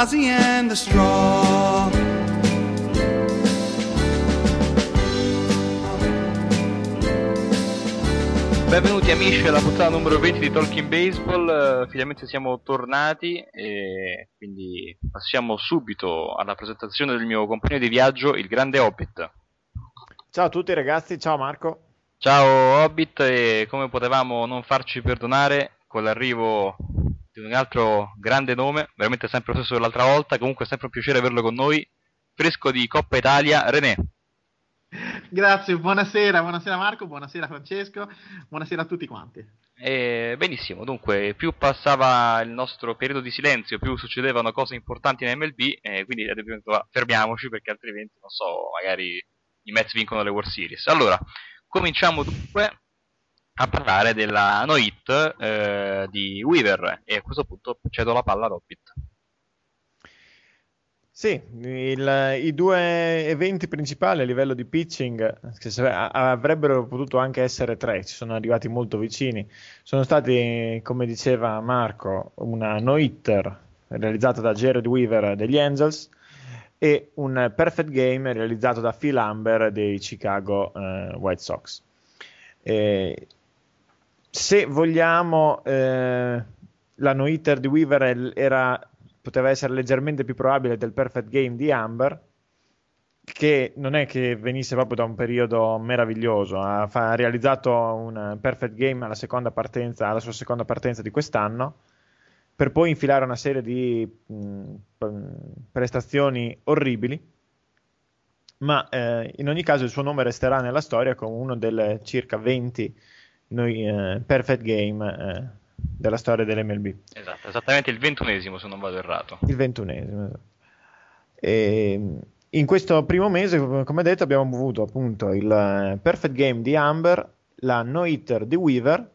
Ozzy and the Straw. Benvenuti amici alla puntata numero 20 di Talking Baseball, uh, finalmente siamo tornati e quindi passiamo subito alla presentazione del mio compagno di viaggio, il grande Hobbit. Ciao a tutti ragazzi, ciao Marco. Ciao Hobbit e come potevamo non farci perdonare con l'arrivo di un altro grande nome, veramente sempre lo stesso dell'altra volta, comunque è sempre un piacere averlo con noi, fresco di Coppa Italia, René. Grazie, buonasera, buonasera Marco, buonasera Francesco, buonasera a tutti quanti. Eh, benissimo, dunque, più passava il nostro periodo di silenzio, più succedevano cose importanti in MLB, eh, quindi fermiamoci perché altrimenti, non so, magari i Mets vincono le World Series. Allora, cominciamo dunque a parlare della no hit eh, di Weaver e a questo punto cedo la palla a Robbit. Sì, il, i due eventi principali a livello di pitching avrebbero potuto anche essere tre, ci sono arrivati molto vicini. Sono stati, come diceva Marco, una no-hitter realizzata da Jared Weaver degli Angels e un perfect game realizzato da Phil Amber dei Chicago eh, White Sox. Eh, se vogliamo, eh, la no-hitter di Weaver era poteva essere leggermente più probabile del perfect game di Amber, che non è che venisse proprio da un periodo meraviglioso, ha, ha realizzato un perfect game alla, seconda partenza, alla sua seconda partenza di quest'anno, per poi infilare una serie di mh, prestazioni orribili, ma eh, in ogni caso il suo nome resterà nella storia come uno delle circa 20 noi, eh, perfect game eh, della storia dell'MLB. Esatto, esattamente il ventunesimo se non vado errato. Il ventunesimo, esatto. E in questo primo mese, come detto, abbiamo avuto appunto il eh, perfect game di Amber, la no-hitter di Weaver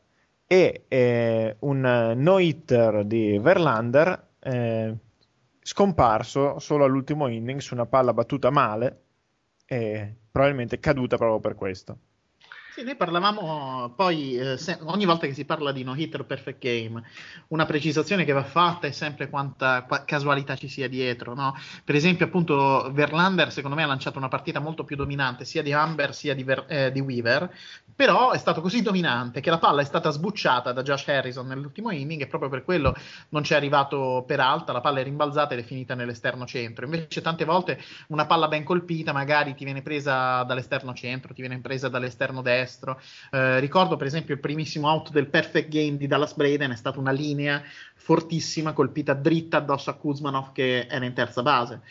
e eh, un no-hitter di Verlander eh, scomparso solo all'ultimo inning su una palla battuta male e probabilmente caduta proprio per questo. Sì, noi parlavamo poi, eh, se, ogni volta che si parla di no hitter perfect game, una precisazione che va fatta è sempre quanta qua, casualità ci sia dietro, no? Per esempio, appunto, Verlander secondo me ha lanciato una partita molto più dominante sia di Amber sia di, Ver, eh, di Weaver, però è stato così dominante che la palla è stata sbucciata da Josh Harrison nell'ultimo inning e proprio per quello non ci è arrivato per alta, la palla è rimbalzata ed è finita nell'esterno centro. Invece tante volte una palla ben colpita magari ti viene presa dall'esterno centro, ti viene presa dall'esterno destro, destro. Eh, ricordo per esempio il primissimo out del perfect game di Dallas Braden è stata una linea fortissima colpita dritta addosso a Kuzmanov che era in terza base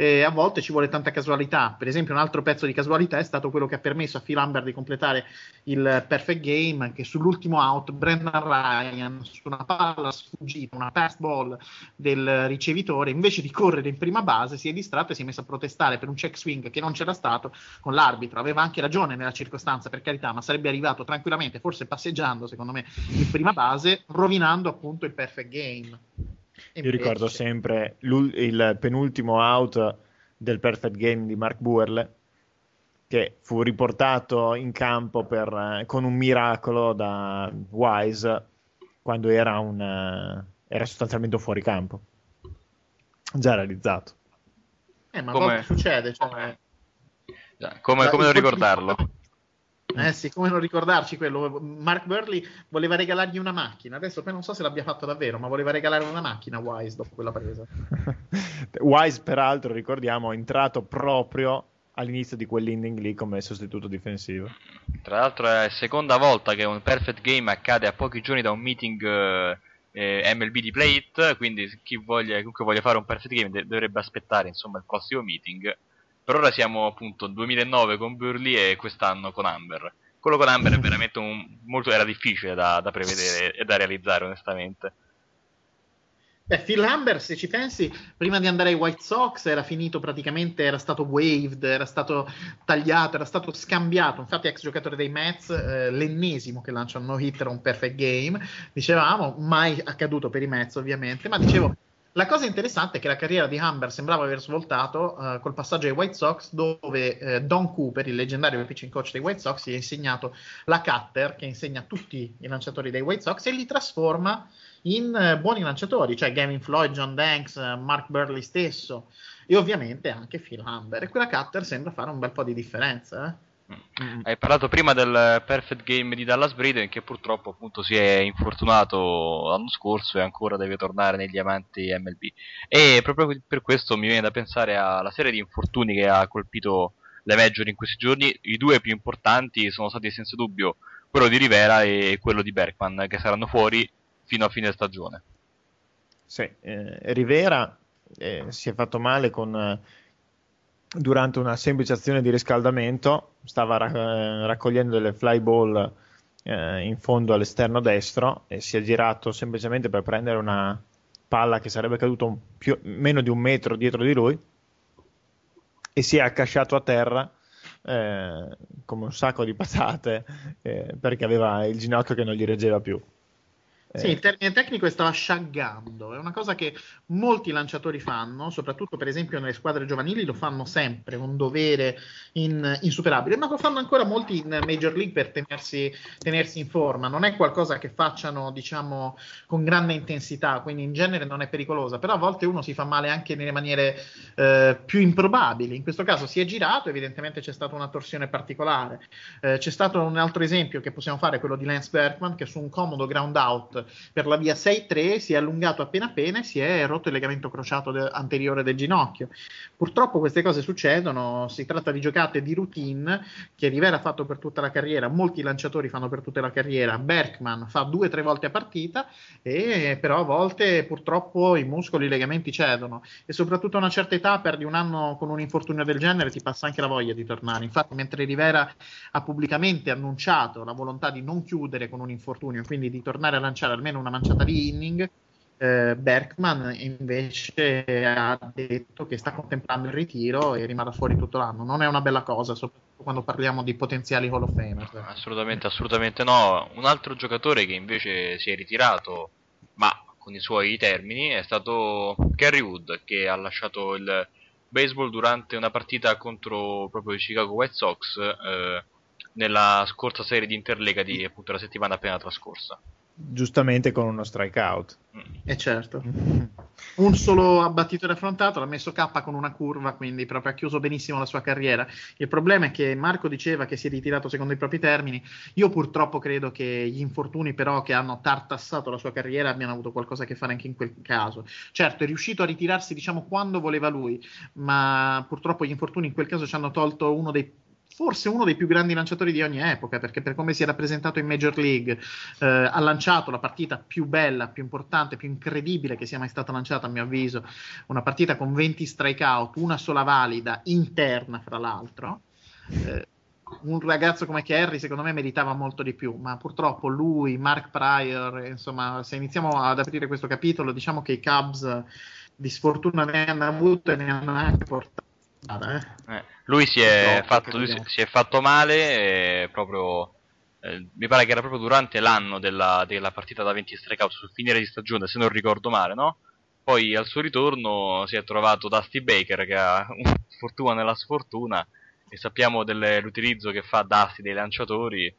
eh, a volte ci vuole tanta casualità. Per esempio, un altro pezzo di casualità è stato quello che ha permesso a Phil Amber di completare il perfect game, che sull'ultimo out Brendan Ryan su una palla sfuggita, una pass ball del ricevitore, invece di correre in prima base, si è distratto e si è messo a protestare per un check swing che non c'era stato con l'arbitro. Aveva anche ragione nella circostanza, per carità, ma sarebbe arrivato tranquillamente, forse passeggiando, secondo me, in prima base, rovinando appunto il perfect game. Io ricordo sempre il penultimo out del perfect game di Mark Buerle che fu riportato in campo per, con un miracolo da Wise quando era, un, era sostanzialmente fuori campo. Già realizzato. Eh, ma come succede cioè... come, come non ricordarlo Eh sì, come non ricordarci quello. Mark Burley voleva regalargli una macchina. Adesso poi non so se l'abbia fatto davvero, ma voleva regalare una macchina a Wise dopo quella presa. Wise, peraltro, ricordiamo, è entrato proprio all'inizio di quell'inning lì come sostituto difensivo. Tra l'altro è la seconda volta che un perfect game accade a pochi giorni da un meeting eh, MLB di Play It, quindi chi voglia, chiunque voglia fare un perfect game de- dovrebbe aspettare insomma il prossimo meeting. Per ora siamo appunto 2009 con Burley e quest'anno con Amber. Quello con Amber è veramente un, molto, era difficile da, da prevedere e da realizzare onestamente. Beh, Phil Amber, se ci pensi, prima di andare ai White Sox era finito praticamente, era stato waived, era stato tagliato, era stato scambiato. Infatti, ex giocatore dei Mets, eh, l'ennesimo che lancia un no-hitter, un perfect game. Dicevamo, mai accaduto per i Mets, ovviamente, ma dicevo. La cosa interessante è che la carriera di Humber sembrava aver svoltato uh, col passaggio ai White Sox, dove uh, Don Cooper, il leggendario pitching coach dei White Sox, gli ha insegnato la cutter che insegna tutti i lanciatori dei White Sox e li trasforma in uh, buoni lanciatori, cioè Gavin Floyd, John Danks, Mark Burley stesso e ovviamente anche Phil Humber. E quella cutter sembra fare un bel po' di differenza. Eh? Mm. Hai parlato prima del perfect game di Dallas Braden che purtroppo appunto si è infortunato l'anno scorso e ancora deve tornare negli amanti MLB. E proprio per questo mi viene da pensare alla serie di infortuni che ha colpito le Major in questi giorni. I due più importanti sono stati senza dubbio quello di Rivera e quello di Bergman che saranno fuori fino a fine stagione. Sì, eh, Rivera eh, si è fatto male con... Durante una semplice azione di riscaldamento stava ra- eh, raccogliendo delle fly ball eh, in fondo all'esterno destro e si è girato semplicemente per prendere una palla che sarebbe caduta più, meno di un metro dietro di lui e si è accasciato a terra eh, come un sacco di patate eh, perché aveva il ginocchio che non gli reggeva più. Sì, il termine tecnico è stava sciaggando, è una cosa che molti lanciatori fanno, soprattutto per esempio nelle squadre giovanili lo fanno sempre, un dovere in, insuperabile, ma lo fanno ancora molti in Major League per tenersi, tenersi, in forma, non è qualcosa che facciano diciamo con grande intensità, quindi in genere non è pericolosa, però a volte uno si fa male anche nelle maniere eh, più improbabili, in questo caso si è girato, evidentemente c'è stata una torsione particolare, eh, c'è stato un altro esempio che possiamo fare, quello di Lance Berkman che su un comodo ground out per la via 6-3 si è allungato appena appena e si è rotto il legamento crociato de- anteriore del ginocchio. Purtroppo queste cose succedono, si tratta di giocate di routine che Rivera ha fatto per tutta la carriera, molti lanciatori fanno per tutta la carriera, Berkman fa due o tre volte a partita, e però a volte purtroppo i muscoli, i legamenti cedono e soprattutto a una certa età perdi un anno con un infortunio del genere ti passa anche la voglia di tornare. Infatti mentre Rivera ha pubblicamente annunciato la volontà di non chiudere con un infortunio, quindi di tornare a lanciare almeno una manciata di inning. Eh, Berkman invece ha detto che sta contemplando il ritiro e rimarrà fuori tutto l'anno. Non è una bella cosa, soprattutto quando parliamo di potenziali Hall of Famer. Assolutamente, assolutamente no. Un altro giocatore che invece si è ritirato, ma con i suoi termini, è stato Kerry Wood, che ha lasciato il baseball durante una partita contro proprio i Chicago White Sox eh, nella scorsa serie di Interlega di appunto la settimana appena trascorsa giustamente con uno strikeout. E eh certo. Un solo abbattitore affrontato, l'ha messo K con una curva, quindi proprio ha chiuso benissimo la sua carriera. Il problema è che Marco diceva che si è ritirato secondo i propri termini. Io purtroppo credo che gli infortuni però che hanno tartassato la sua carriera abbiano avuto qualcosa a che fare anche in quel caso. Certo, è riuscito a ritirarsi diciamo quando voleva lui, ma purtroppo gli infortuni in quel caso ci hanno tolto uno dei forse uno dei più grandi lanciatori di ogni epoca, perché per come si è rappresentato in Major League, eh, ha lanciato la partita più bella, più importante, più incredibile che sia mai stata lanciata, a mio avviso, una partita con 20 strikeout, una sola valida, interna fra l'altro. Eh, un ragazzo come Kerry secondo me meritava molto di più, ma purtroppo lui, Mark Pryor, insomma, se iniziamo ad aprire questo capitolo, diciamo che i Cubs di sfortuna ne hanno avuto e ne hanno anche portato eh. Lui, si è, fatto, lui si è, fatto, male proprio eh, mi pare che era proprio durante l'anno della, della partita da 20 strikeout sul finire di stagione se non ricordo male no? poi al suo ritorno si è trovato Dusty Baker che ha una fortuna nella sfortuna e sappiamo dell'utilizzo che fa Dusty dei lanciatori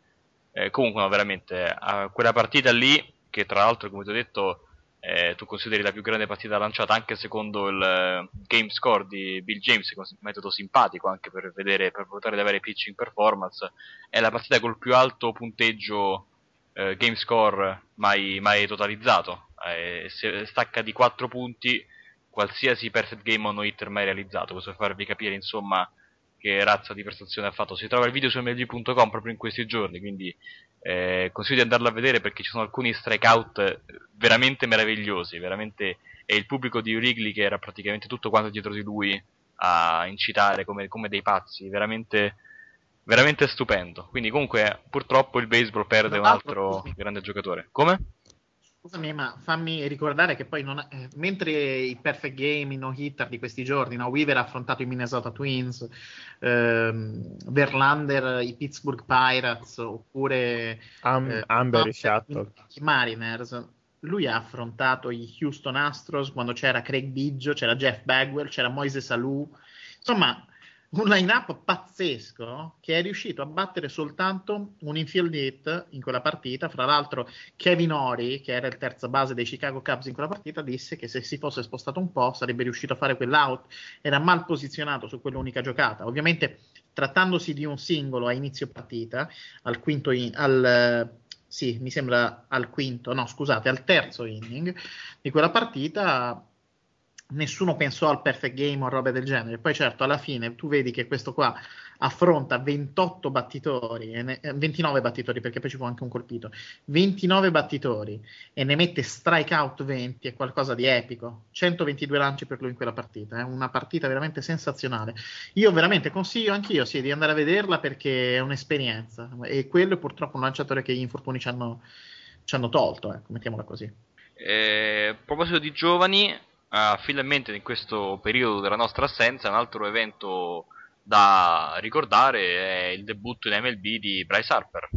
eh, comunque no, veramente quella partita lì che tra l'altro come ti ho detto eh, tu consideri la più grande partita lanciata anche secondo il eh, game score di Bill James, un metodo simpatico anche per vedere, per poter avere pitching performance, è la partita col più alto punteggio eh, game score mai, mai totalizzato. Eh, stacca di 4 punti qualsiasi perfect game o no hitter mai realizzato, questo per farvi capire insomma che razza di prestazione ha fatto. Si trova il video su mlg.com proprio in questi giorni, quindi eh, consiglio di andarlo a vedere perché ci sono alcuni strikeout veramente meravigliosi, veramente è il pubblico di Wrigley che era praticamente tutto quanto dietro di lui a incitare come, come dei pazzi, veramente, veramente stupendo. Quindi comunque purtroppo il baseball perde un altro grande giocatore. Come? Scusami, ma fammi ricordare che poi, ha, eh, mentre i perfect game, i no hitter di questi giorni, no? Weaver ha affrontato i Minnesota Twins, ehm, Verlander i Pittsburgh Pirates, oppure Am- eh, Amber i Shuttle, i Mariners. Lui ha affrontato i Houston Astros quando c'era Craig Biggio, c'era Jeff Bagwell, c'era Moise Alou. Insomma, un line-up pazzesco che è riuscito a battere soltanto un infield hit in quella partita. Fra l'altro, Kevin Ori, che era il terzo base dei Chicago Cubs in quella partita, disse che se si fosse spostato un po' sarebbe riuscito a fare quell'out. Era mal posizionato su quell'unica giocata. Ovviamente, trattandosi di un singolo a inizio partita, al quinto in, al, sì, mi sembra al quinto, no, scusate, al terzo inning di quella partita nessuno pensò al perfect game o robe del genere. Poi certo, alla fine tu vedi che questo qua affronta 28 battitori, ne, 29 eh, battitori perché poi ci fu anche un colpito, 29 battitori e ne mette strikeout 20, è qualcosa di epico. 122 lanci per lui in quella partita, è una partita veramente sensazionale. Io veramente consiglio anch'io sì, di andare a vederla perché è un'esperienza e quello è purtroppo un lanciatore che gli infortuni ci hanno, ci hanno tolto, ecco, mettiamola così. Eh, a proposito di giovani, uh, finalmente in questo periodo della nostra assenza un altro evento da ricordare è il debutto in MLB di Bryce Harper.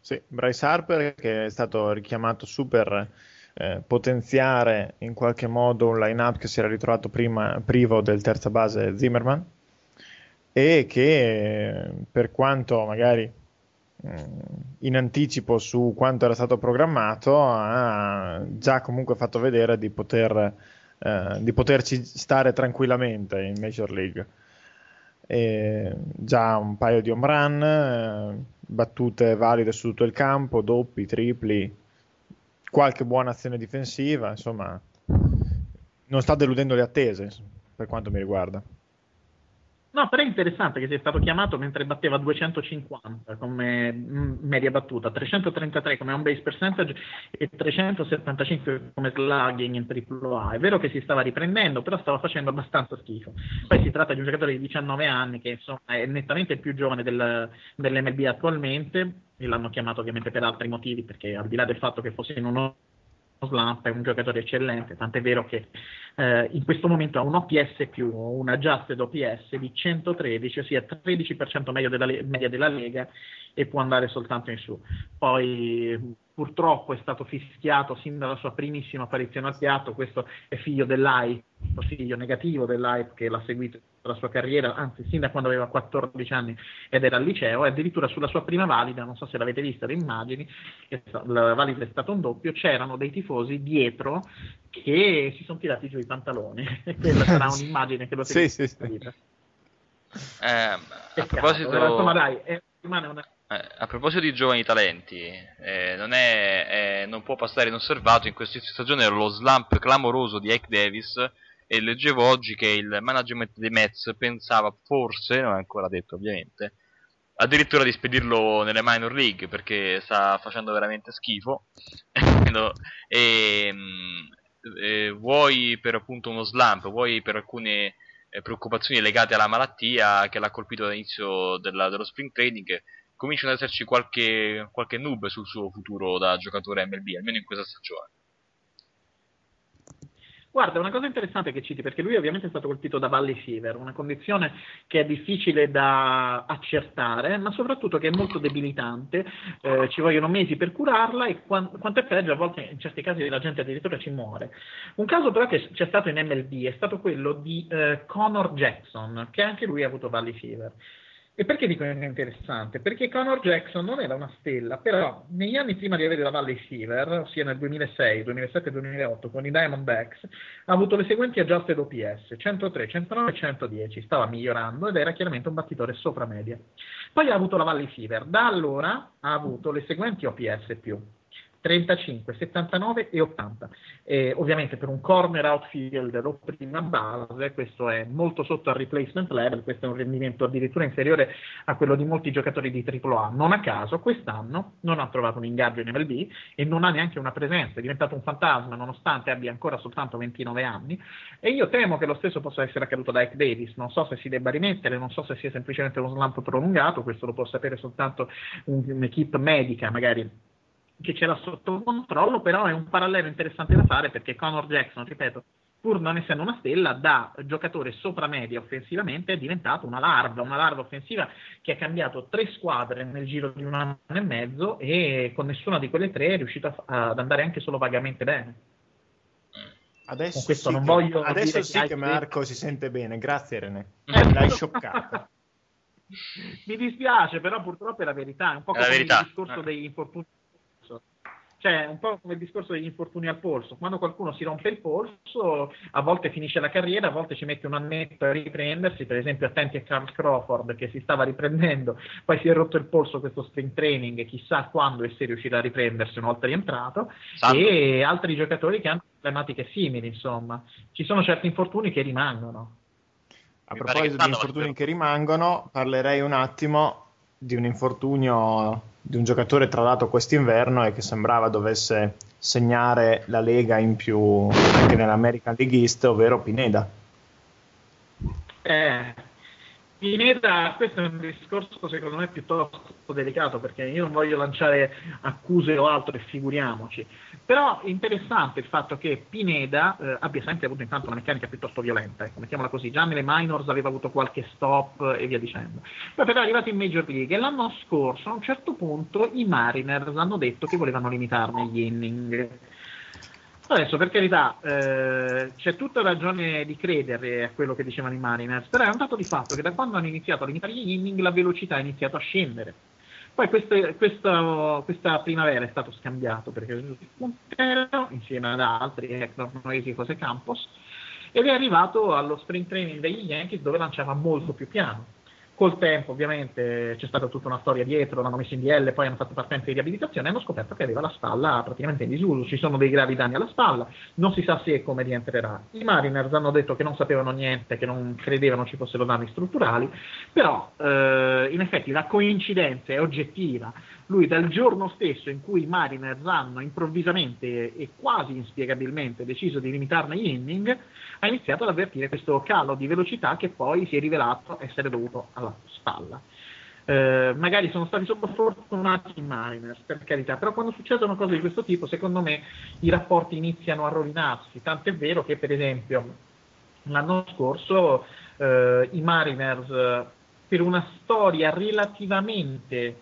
Sì, Bryce Harper che è stato richiamato su per eh, potenziare in qualche modo un line-up che si era ritrovato prima privo del terza base Zimmerman e che per quanto magari in anticipo su quanto era stato programmato, ha già comunque fatto vedere di, poter, eh, di poterci stare tranquillamente in Major League. E già un paio di home run, eh, battute valide su tutto il campo, doppi, tripli, qualche buona azione difensiva, insomma, non sta deludendo le attese per quanto mi riguarda. No, però è interessante che sia stato chiamato mentre batteva 250 come media battuta, 333 come on base percentage e 375 come slugging in AAA. È vero che si stava riprendendo, però stava facendo abbastanza schifo. Poi si tratta di un giocatore di 19 anni che insomma è nettamente più giovane del, dell'MLB attualmente e l'hanno chiamato ovviamente per altri motivi, perché al di là del fatto che fosse in uno slump, è un giocatore eccellente, tant'è vero che eh, in questo momento ha un OPS più un adjusted OPS di 113, ossia 13% meglio della media della Lega e può andare soltanto in su. Poi purtroppo è stato fischiato sin dalla sua primissima apparizione al piatto, questo è figlio dell'hype, figlio negativo dell'hype che l'ha seguito la sua carriera, anzi sin da quando aveva 14 anni ed era al liceo, e addirittura sulla sua prima valida, non so se l'avete vista le immagini, la valida è stato un doppio, c'erano dei tifosi dietro che si sono tirati giù i pantaloni, quella sarà un'immagine che lo sì, sì, sì. Eh, a proposito... Però, insomma dai, è, rimane una eh, a proposito di giovani talenti, eh, non, è, eh, non, può passare inosservato in questa stagione lo slump clamoroso di Ike Davis e leggevo oggi che il management dei Mets pensava forse, non è ancora detto ovviamente, addirittura di spedirlo nelle minor league perché sta facendo veramente schifo e, mm, e, vuoi per appunto uno slump, vuoi per alcune eh, preoccupazioni legate alla malattia che l'ha colpito all'inizio della, dello spring training cominciano ad esserci qualche, qualche noob sul suo futuro da giocatore MLB, almeno in questa stagione. Guarda, una cosa interessante che citi, perché lui ovviamente è stato colpito da Valley Fever, una condizione che è difficile da accertare, ma soprattutto che è molto debilitante, eh, ci vogliono mesi per curarla e quant- quanto è peggio, a volte in certi casi la gente addirittura ci muore. Un caso però che c'è stato in MLB è stato quello di eh, Connor Jackson, che anche lui ha avuto Valley Fever. E perché dico che è interessante? Perché Conor Jackson non era una stella, però negli anni prima di avere la Valley Fever, ossia nel 2006, 2007 e 2008, con i Diamondbacks, ha avuto le seguenti adjusted OPS, 103, 109 e 110, stava migliorando ed era chiaramente un battitore sopra media. Poi ha avuto la Valley Fever, da allora ha avuto le seguenti OPS più, 35, 79 e 80. E ovviamente per un corner outfielder o prima base questo è molto sotto al replacement level, questo è un rendimento addirittura inferiore a quello di molti giocatori di AAA. Non a caso quest'anno non ha trovato un ingaggio in MLB e non ha neanche una presenza, è diventato un fantasma nonostante abbia ancora soltanto 29 anni e io temo che lo stesso possa essere accaduto da Ike Davis, non so se si debba rimettere, non so se sia semplicemente uno slump prolungato, questo lo può sapere soltanto un'equipe medica magari che ce l'ha sotto controllo, però è un parallelo interessante da fare perché Conor Jackson, ripeto, pur non essendo una stella, da giocatore sopra media offensivamente è diventato una larva, una larva offensiva che ha cambiato tre squadre nel giro di un anno e mezzo e con nessuna di quelle tre è riuscito ad andare anche solo vagamente bene. Adesso sì, non voglio adesso sì che, che Marco che... si sente bene, grazie René, l'hai scioccato. Mi dispiace, però purtroppo è la verità, è un po' come il discorso degli infortuni cioè, un po' come il discorso degli infortuni al polso. Quando qualcuno si rompe il polso, a volte finisce la carriera, a volte ci mette un annetto a riprendersi. Per esempio, attenti a Carl Crawford che si stava riprendendo, poi si è rotto il polso questo spring training e chissà quando e se riuscirà a riprendersi una volta rientrato. Santo. E altri giocatori che hanno problematiche simili, insomma. Ci sono certi infortuni che rimangono. A proposito di infortuni che rimangono, parlerei un attimo di un infortunio di un giocatore tradato quest'inverno e che sembrava dovesse segnare la Lega in più anche nell'American League East, ovvero Pineda. Eh, Pineda, questo è un discorso secondo me piuttosto delicato perché io non voglio lanciare accuse o altro e figuriamoci, però è interessante il fatto che Pineda eh, abbia sempre avuto intanto una meccanica piuttosto violenta, ecco, mettiamola così, già nelle minors aveva avuto qualche stop e via dicendo, poi però è arrivato in Major League e l'anno scorso a un certo punto i Mariners hanno detto che volevano limitarne gli inning Adesso, per carità, eh, c'è tutta ragione di credere a quello che dicevano i Mariners, però è un dato di fatto che da quando hanno iniziato a limitare gli inning la velocità ha iniziato a scendere. Poi queste, questa, questa, primavera è stato scambiato perché Montero, insieme ad altri, Hector Noesi e José Campos, ed è arrivato allo sprint training degli Yankees dove lanciava molto più piano. Col tempo, ovviamente, c'è stata tutta una storia dietro, l'hanno messo in DL, poi hanno fatto partenza di riabilitazione e hanno scoperto che aveva la spalla praticamente in disuso. Ci sono dei gravi danni alla spalla, non si sa se e come rientrerà. I Mariners hanno detto che non sapevano niente, che non credevano ci fossero danni strutturali, però eh, in effetti la coincidenza è oggettiva lui dal giorno stesso in cui i Mariners hanno improvvisamente e quasi inspiegabilmente deciso di limitarne gli inning, ha iniziato ad avvertire questo calo di velocità che poi si è rivelato essere dovuto alla spalla. Eh, magari sono stati sottofortunati i Mariners, per carità, però quando succedono cose di questo tipo, secondo me i rapporti iniziano a rovinarsi, tanto è vero che per esempio l'anno scorso eh, i Mariners per una storia relativamente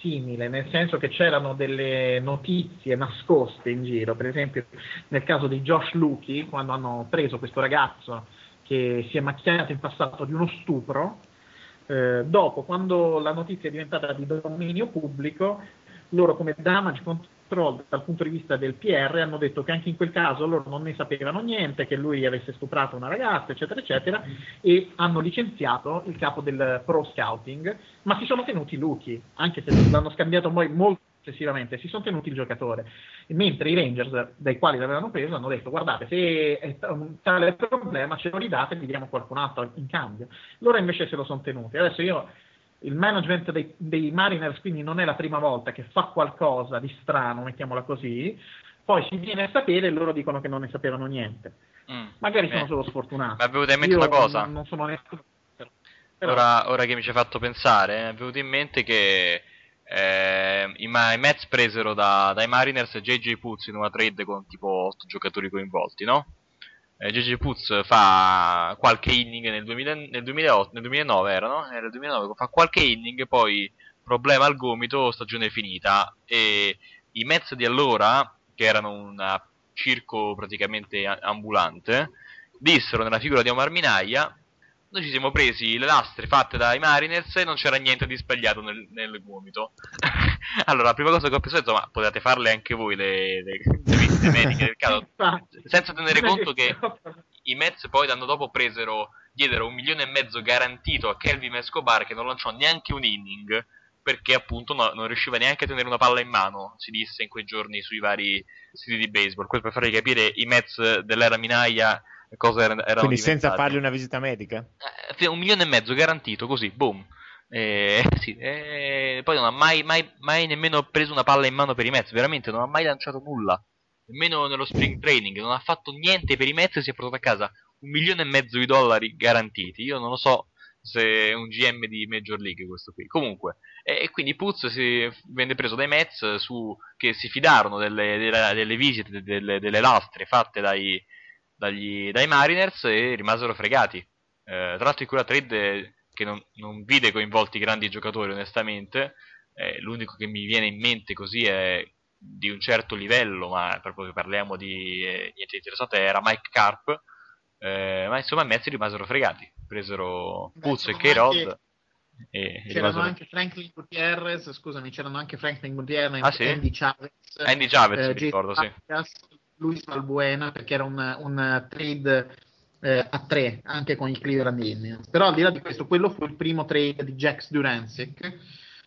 simile, nel senso che c'erano delle notizie nascoste in giro, per esempio nel caso di Josh Lucky, quando hanno preso questo ragazzo che si è macchiato in passato di uno stupro, eh, dopo, quando la notizia è diventata di dominio pubblico, loro come damage control dal punto di vista del PR hanno detto che anche in quel caso loro non ne sapevano niente, che lui avesse stuprato una ragazza, eccetera, eccetera, e hanno licenziato il capo del pro scouting, ma si sono tenuti Luchi, anche se l'hanno scambiato poi molto successivamente, si sono tenuti il giocatore, mentre i Rangers, dai quali l'avevano preso, hanno detto guardate, se è un tale problema ce lo ridate e vi diamo qualcun altro in cambio. Loro invece se lo sono tenuti. Adesso io il management dei, dei, Mariners quindi non è la prima volta che fa qualcosa di strano, mettiamola così, poi si viene a sapere e loro dicono che non ne sapevano niente. Mm, Magari beh. sono solo sfortunati. Mi è venuta in mente Io una cosa. Non, non sono onesto. Però... Ora, ora, che mi ci hai fatto pensare, mi è venuto in mente che eh, i, i Mets presero da, dai Mariners JJ Putz in una trade con tipo 8 giocatori coinvolti, no? Eh, Gigi Puz fa qualche inning nel, 2000, nel, 2008, nel 2009 era, no? Era il 2009, fa qualche inning, poi problema al gomito, stagione finita e i Mets di allora, che erano un circo praticamente ambulante, dissero nella figura di Omar Minaya noi ci siamo presi le lastre fatte dai Mariners e non c'era niente di sbagliato nel, nel gomito. allora, la prima cosa che ho pensato è, insomma, potete farle anche voi le, le, le del caso, senza tenere conto che i Mets poi l'anno dopo presero, diedero un milione e mezzo garantito a Kelvin Escobar che non lanciò neanche un inning perché appunto no, non riusciva neanche a tenere una palla in mano, si disse in quei giorni sui vari siti di baseball. Questo per farvi capire i Mets dell'era Minaya cosa erano Quindi diventati. senza fargli una visita medica? Eh, un milione e mezzo garantito, così, boom. Eh, sì, eh, poi non ha mai, mai, mai, nemmeno preso una palla in mano per i Mets, veramente non ha mai lanciato nulla, nemmeno nello spring training, non ha fatto niente per i Mets e si è portato a casa un milione e mezzo di dollari garantiti. Io non lo so se è un GM di Major League questo qui. Comunque, e, e quindi Puz si venne preso dai Mets su, che si fidarono delle, delle, delle visite, delle, delle lastre fatte dai, dagli, dai Mariners e rimasero fregati. Eh, tra l'altro in quella trade che non, non vide coinvolti grandi giocatori onestamente, eh, l'unico che mi viene in mente così è di un certo livello, ma proprio che parliamo di eh, niente di interessante, era Mike Carp, eh, ma insomma i Mets rimasero fregati, presero Puzzo e K-Rod. E c'erano rimasero... anche Franklin Gutierrez, scusami, c'erano anche Franklin Gutierrez, ah, sì? Andy Chavez, Andy Chavez, eh, mi ricordo, sì. Luis Valbuena perché era un, un trade eh, a tre anche con i Cleveland Indians. Però al di là di questo, quello fu il primo trade di Jax Durancic.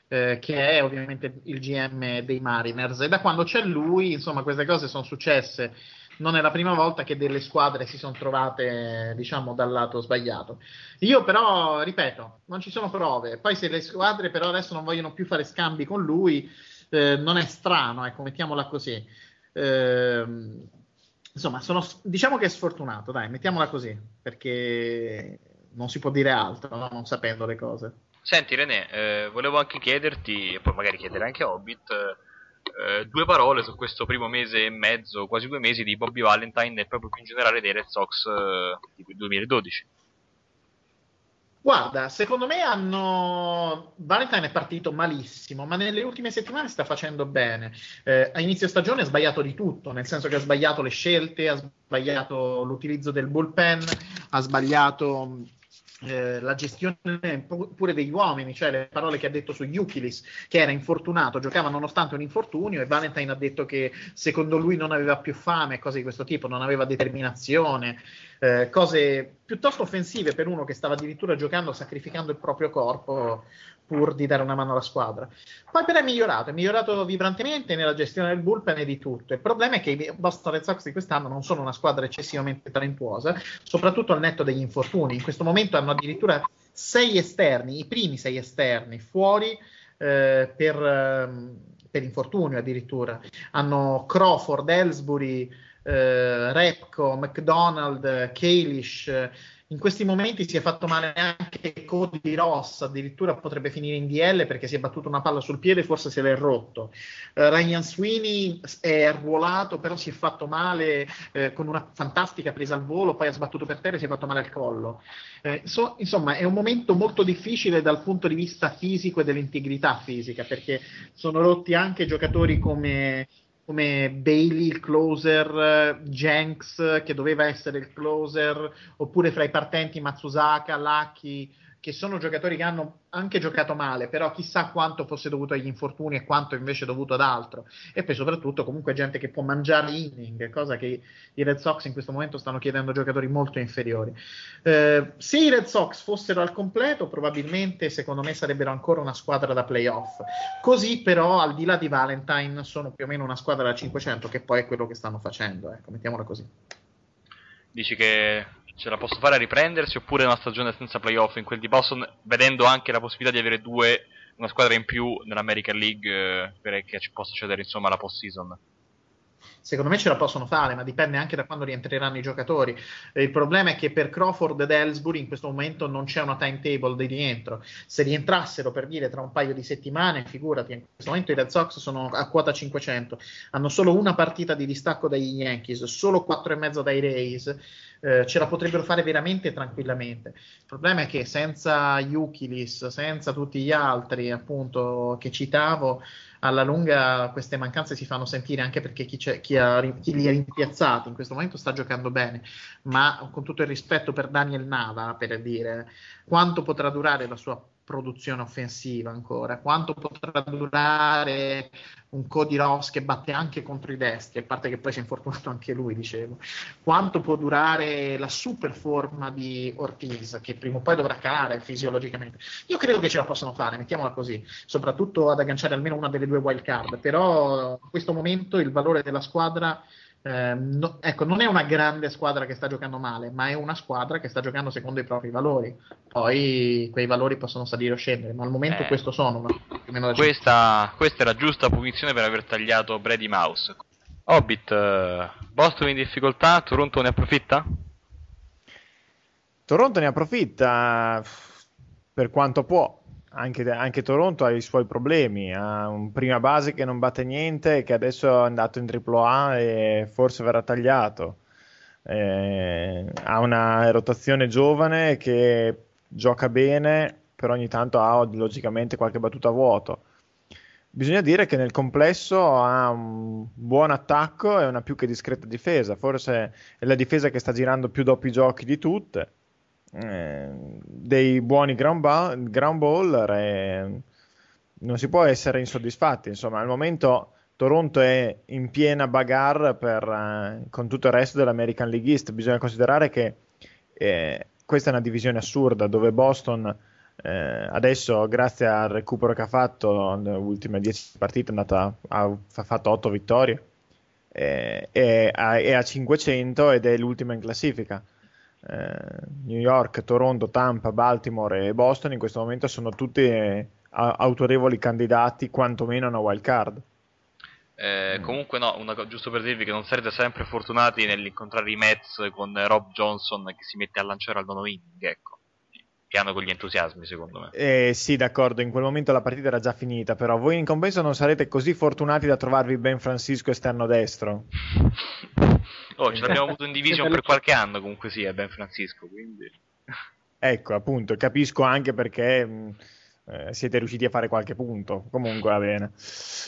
Eh, che è ovviamente il GM dei Mariners. E da quando c'è lui insomma queste cose sono successe. Non è la prima volta che delle squadre si sono trovate diciamo dal lato sbagliato. Io però ripeto non ci sono prove. Poi se le squadre però adesso non vogliono più fare scambi con lui eh, non è strano ecco mettiamola così. Ehm, insomma, sono, diciamo che è sfortunato, dai, mettiamola così, perché non si può dire altro, no? non sapendo le cose. Senti René, eh, volevo anche chiederti, e poi magari chiedere anche a Hobbit, eh, due parole su questo primo mese e mezzo, quasi due mesi di Bobby Valentine e proprio più in generale dei Red Sox eh, di 2012. Guarda, secondo me hanno. Valentine è partito malissimo, ma nelle ultime settimane sta facendo bene. Eh, a inizio stagione ha sbagliato di tutto, nel senso che ha sbagliato le scelte, ha sbagliato l'utilizzo del bullpen, ha sbagliato eh, la gestione pure degli uomini, cioè le parole che ha detto su Yukilis, che era infortunato, giocava nonostante un infortunio, e Valentine ha detto che secondo lui non aveva più fame, cose di questo tipo, non aveva determinazione, eh, cose piuttosto offensive per uno che stava addirittura giocando sacrificando il proprio corpo pur di dare una mano alla squadra. Poi però è migliorato, è migliorato vibrantemente nella gestione del bullpen e di tutto. Il problema è che i Boston Red Sox di quest'anno non sono una squadra eccessivamente talentuosa, soprattutto al netto degli infortuni. In questo momento hanno addirittura sei esterni, i primi sei esterni fuori eh, per, eh, per, infortunio addirittura. Hanno Crawford, Ellsbury, eh, Repco, McDonald, Kalish in questi momenti si è fatto male anche Cody Ross, addirittura potrebbe finire in DL perché si è battuto una palla sul piede e forse se l'è rotto. Uh, Ryan Sweeney è arruolato, però si è fatto male eh, con una fantastica presa al volo, poi ha sbattuto per terra e si è fatto male al collo. Eh, so, insomma, è un momento molto difficile dal punto di vista fisico e dell'integrità fisica perché sono rotti anche giocatori come come Bailey il closer, Jenks che doveva essere il closer, oppure fra i partenti Matsusaka, Lucky, che sono giocatori che hanno anche giocato male, però chissà quanto fosse dovuto agli infortuni e quanto invece dovuto ad altro. E poi soprattutto comunque gente che può mangiare inning, cosa che i Red Sox in questo momento stanno chiedendo a giocatori molto inferiori. Eh, se i Red Sox fossero al completo, probabilmente secondo me sarebbero ancora una squadra da playoff. Così però, al di là di Valentine, sono più o meno una squadra da 500, che poi è quello che stanno facendo, ecco, mettiamola così. Dici che ce la posso fare a riprendersi oppure una stagione senza playoff in quel di Boston, vedendo anche la possibilità di avere due, una squadra in più nell'American League eh, che ci possa cedere insomma la post-season? Secondo me ce la possono fare, ma dipende anche da quando rientreranno i giocatori. Il problema è che per Crawford ed Ellsbury in questo momento non c'è una timetable di rientro. Se rientrassero per dire tra un paio di settimane, figurati, in questo momento i Red Sox sono a quota 500, hanno solo una partita di distacco dagli Yankees, solo 4,5 dai Rays eh, ce la potrebbero fare veramente tranquillamente. Il problema è che senza Yukilis, senza tutti gli altri appunto che citavo, alla lunga queste mancanze si fanno sentire anche perché chi, chi, ha, chi, li ha rimpiazzati in questo momento sta giocando bene, ma con tutto il rispetto per Daniel Nava, per dire quanto potrà durare la sua produzione offensiva ancora, quanto potrà durare un Cody Ross che batte anche contro i destri, a parte che poi si è infortunato anche lui, dicevo, quanto può durare la super forma di Ortiz, che prima o poi dovrà calare fisiologicamente. Io credo che ce la possano fare, mettiamola così, soprattutto ad agganciare almeno una delle due wild card, però in questo momento il valore della squadra eh, no, ecco, non è una grande squadra che sta giocando male, ma è una squadra che sta giocando secondo i propri valori. Poi quei valori possono salire o scendere, ma al momento eh, questo sono. Questa, questa, è la giusta punizione per aver tagliato Brady Mouse. Hobbit, uh, Boston in difficoltà, Toronto ne approfitta? Toronto ne approfitta per quanto può anche, anche, Toronto ha i suoi problemi, ha un prima base che non batte niente, che adesso è andato in AAA e forse verrà tagliato. Eh, ha una rotazione giovane che gioca bene, però ogni tanto ha logicamente qualche battuta a vuoto. Bisogna dire che nel complesso ha un buon attacco e una più che discreta difesa, forse è la difesa che sta girando più doppi giochi di tutte eh, dei buoni ground, ball, ground baller e non si può essere insoddisfatti. Insomma, al momento Toronto è in piena bagarre per, eh, con tutto il resto dell'American League East. Bisogna considerare che eh, questa è una divisione assurda dove Boston eh, adesso, grazie al recupero che ha fatto nelle ultime 10 partite, è andata, ha, ha fatto 8 vittorie. Eh, è, è a 500 ed è l'ultima in classifica eh, New York, Toronto, Tampa, Baltimore e Boston in questo momento sono tutti eh, autorevoli candidati quantomeno a una wild card. Eh, mm. Comunque no, una, giusto per dirvi che non sarete sempre fortunati nell'incontrare i Mets con Rob Johnson che si mette a lanciare al nono inning, ecco. Piano con gli entusiasmi, secondo me. Eh, sì, d'accordo, in quel momento la partita era già finita, però voi in compenso non sarete così fortunati da trovarvi Ben Francisco esterno destro. Oh, ce l'abbiamo avuto in division per qualche anno comunque sì, è Ben Francisco, quindi... Ecco, appunto, capisco anche perché mh, eh, siete riusciti a fare qualche punto. Comunque va bene.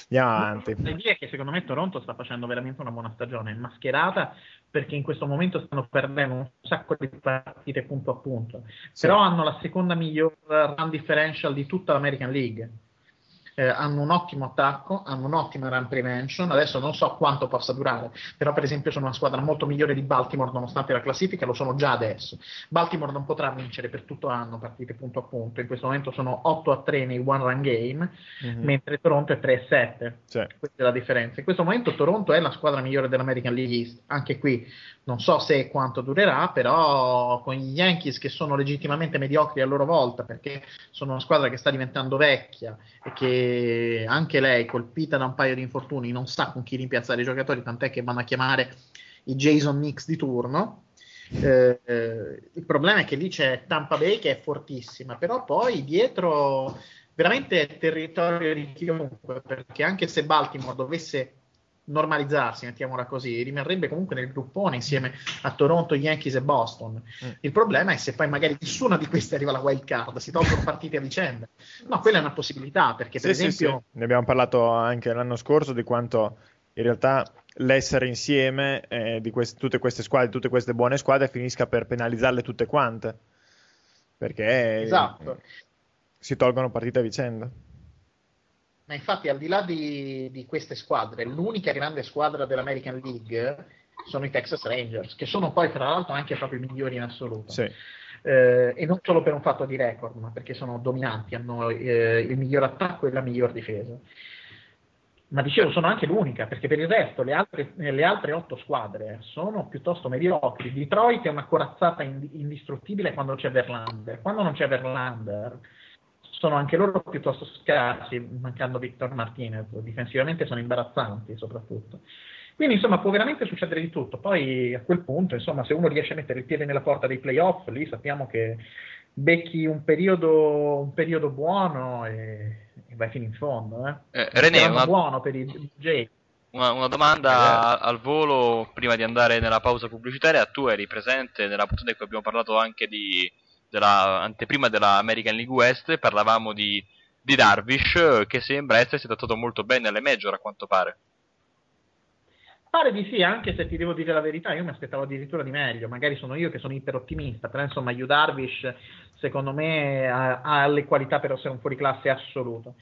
Andiamo avanti. L'idea è che secondo me Toronto sta facendo veramente una buona stagione, mascherata perché in questo momento stanno perdendo un sacco di partite punto a punto. Sì. Però hanno la seconda miglior run differential di tutta l'American League eh, hanno un ottimo attacco, hanno un'ottima run prevention, adesso non so quanto possa durare, però per esempio sono una squadra molto migliore di Baltimore nonostante la classifica, lo sono già adesso. Baltimore non potrà vincere per tutto l'anno partite punto a punto, in questo momento sono 8 a 3 nei one run game, mm-hmm. mentre Toronto è 3 a 7, sì. questa è la differenza. In questo momento Toronto è la squadra migliore dell'American League East, anche qui non so se e quanto durerà, però con gli Yankees che sono legittimamente mediocri a loro volta perché sono una squadra che sta diventando vecchia e che anche lei, colpita da un paio di infortuni, non sa con chi rimpiazzare i giocatori, tant'è che vanno a chiamare i Jason Nix di turno. Eh, eh, il problema è che lì c'è Tampa Bay che è fortissima, però poi dietro veramente è territorio di chiunque, perché anche se Baltimore dovesse normalizzarsi, mettiamola così, rimarrebbe comunque nel gruppone insieme a Toronto, Yankees e Boston. Mm. Il problema è se poi magari nessuna di queste arriva alla wild card, si tolgono partite a vicenda. No, quella è una possibilità, perché per sì, esempio... Sì, sì. Ne abbiamo parlato anche l'anno scorso di quanto in realtà l'essere insieme eh, di queste, tutte queste squadre, tutte queste buone squadre, finisca per penalizzarle tutte quante. Perché esatto. si tolgono partite a vicenda. Ma infatti, al di là di, di, queste squadre, l'unica grande squadra dell'American League sono i Texas Rangers, che sono poi, tra l'altro, anche proprio i migliori in assoluto. Sì. Eh, e non solo per un fatto di record, ma perché sono dominanti, hanno eh, il miglior attacco e la miglior difesa. Ma dicevo, sono anche l'unica, perché per il resto le altre, le altre otto squadre sono piuttosto mediocri. Detroit è una corazzata indistruttibile quando c'è Verlander. Quando non c'è Verlander, sono anche loro piuttosto scarsi, mancando Victor Martinez, difensivamente sono imbarazzanti soprattutto. Quindi insomma può veramente succedere di tutto, poi a quel punto insomma se uno riesce a mettere il piede nella porta dei playoff, lì sappiamo che becchi un periodo, un periodo buono e, e vai fino in fondo. Eh. Eh, René, una... buono per i DJ. Una, una domanda al volo prima di andare nella pausa pubblicitaria. Tu eri presente nella puntata in cui abbiamo parlato anche di, della anteprima della American League West. Parlavamo di, di Darvish, che sembra essersi adattato molto bene alle major a quanto pare. Pare di sì, anche se ti devo dire la verità, io mi aspettavo addirittura di meglio. Magari sono io che sono iper ottimista, però insomma, Yu Darvish secondo me ha, ha le qualità per essere un fuoriclasse assoluto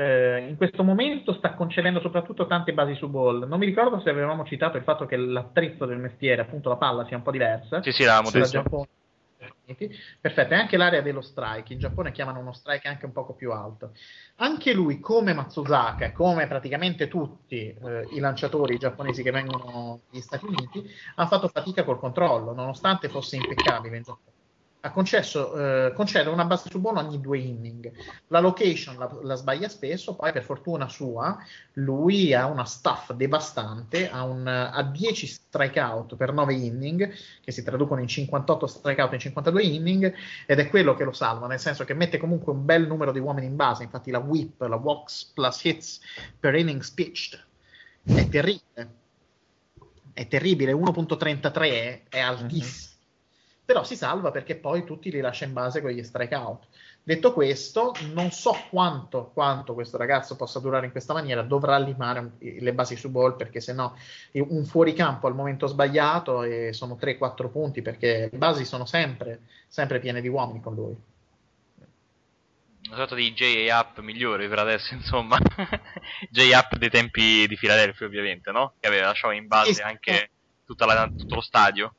eh, in questo momento sta concedendo soprattutto tante basi su ball. Non mi ricordo se avevamo citato il fatto che l'attrezzo del mestiere, appunto la palla, sia un po' diversa. Sì, sì, l'avevamo detto. Perfetto, e anche l'area dello strike. In Giappone chiamano uno strike anche un poco più alto. Anche lui, come Matsuzaka, come praticamente tutti eh, i lanciatori giapponesi che vengono dagli Stati Uniti, ha fatto fatica col controllo, nonostante fosse impeccabile in Giappone ha concesso, eh, concede una base su buono ogni due inning. La location la, la, sbaglia spesso, poi per fortuna sua lui ha una staff devastante, ha, un, ha 10 strikeout per 9 inning, che si traducono in 58 strikeout in 52 inning, ed è quello che lo salva, nel senso che mette comunque un bel numero di uomini in base, infatti la whip, la walks plus hits per innings pitched, è terribile. È terribile, 1.33 è altissimo però si salva perché poi tutti li lascia in base con gli strikeout. Detto questo, non so quanto, quanto, questo ragazzo possa durare in questa maniera, dovrà limare le basi su ball perché se no un fuoricampo al momento sbagliato e sono 3-4 punti perché le basi sono sempre, sempre piene di uomini con lui. Una sorta di J-Up migliore per adesso, insomma. J-Up dei tempi di Filadelfia, ovviamente, no? Che aveva lasciato in base sì, anche la, tutto lo stadio.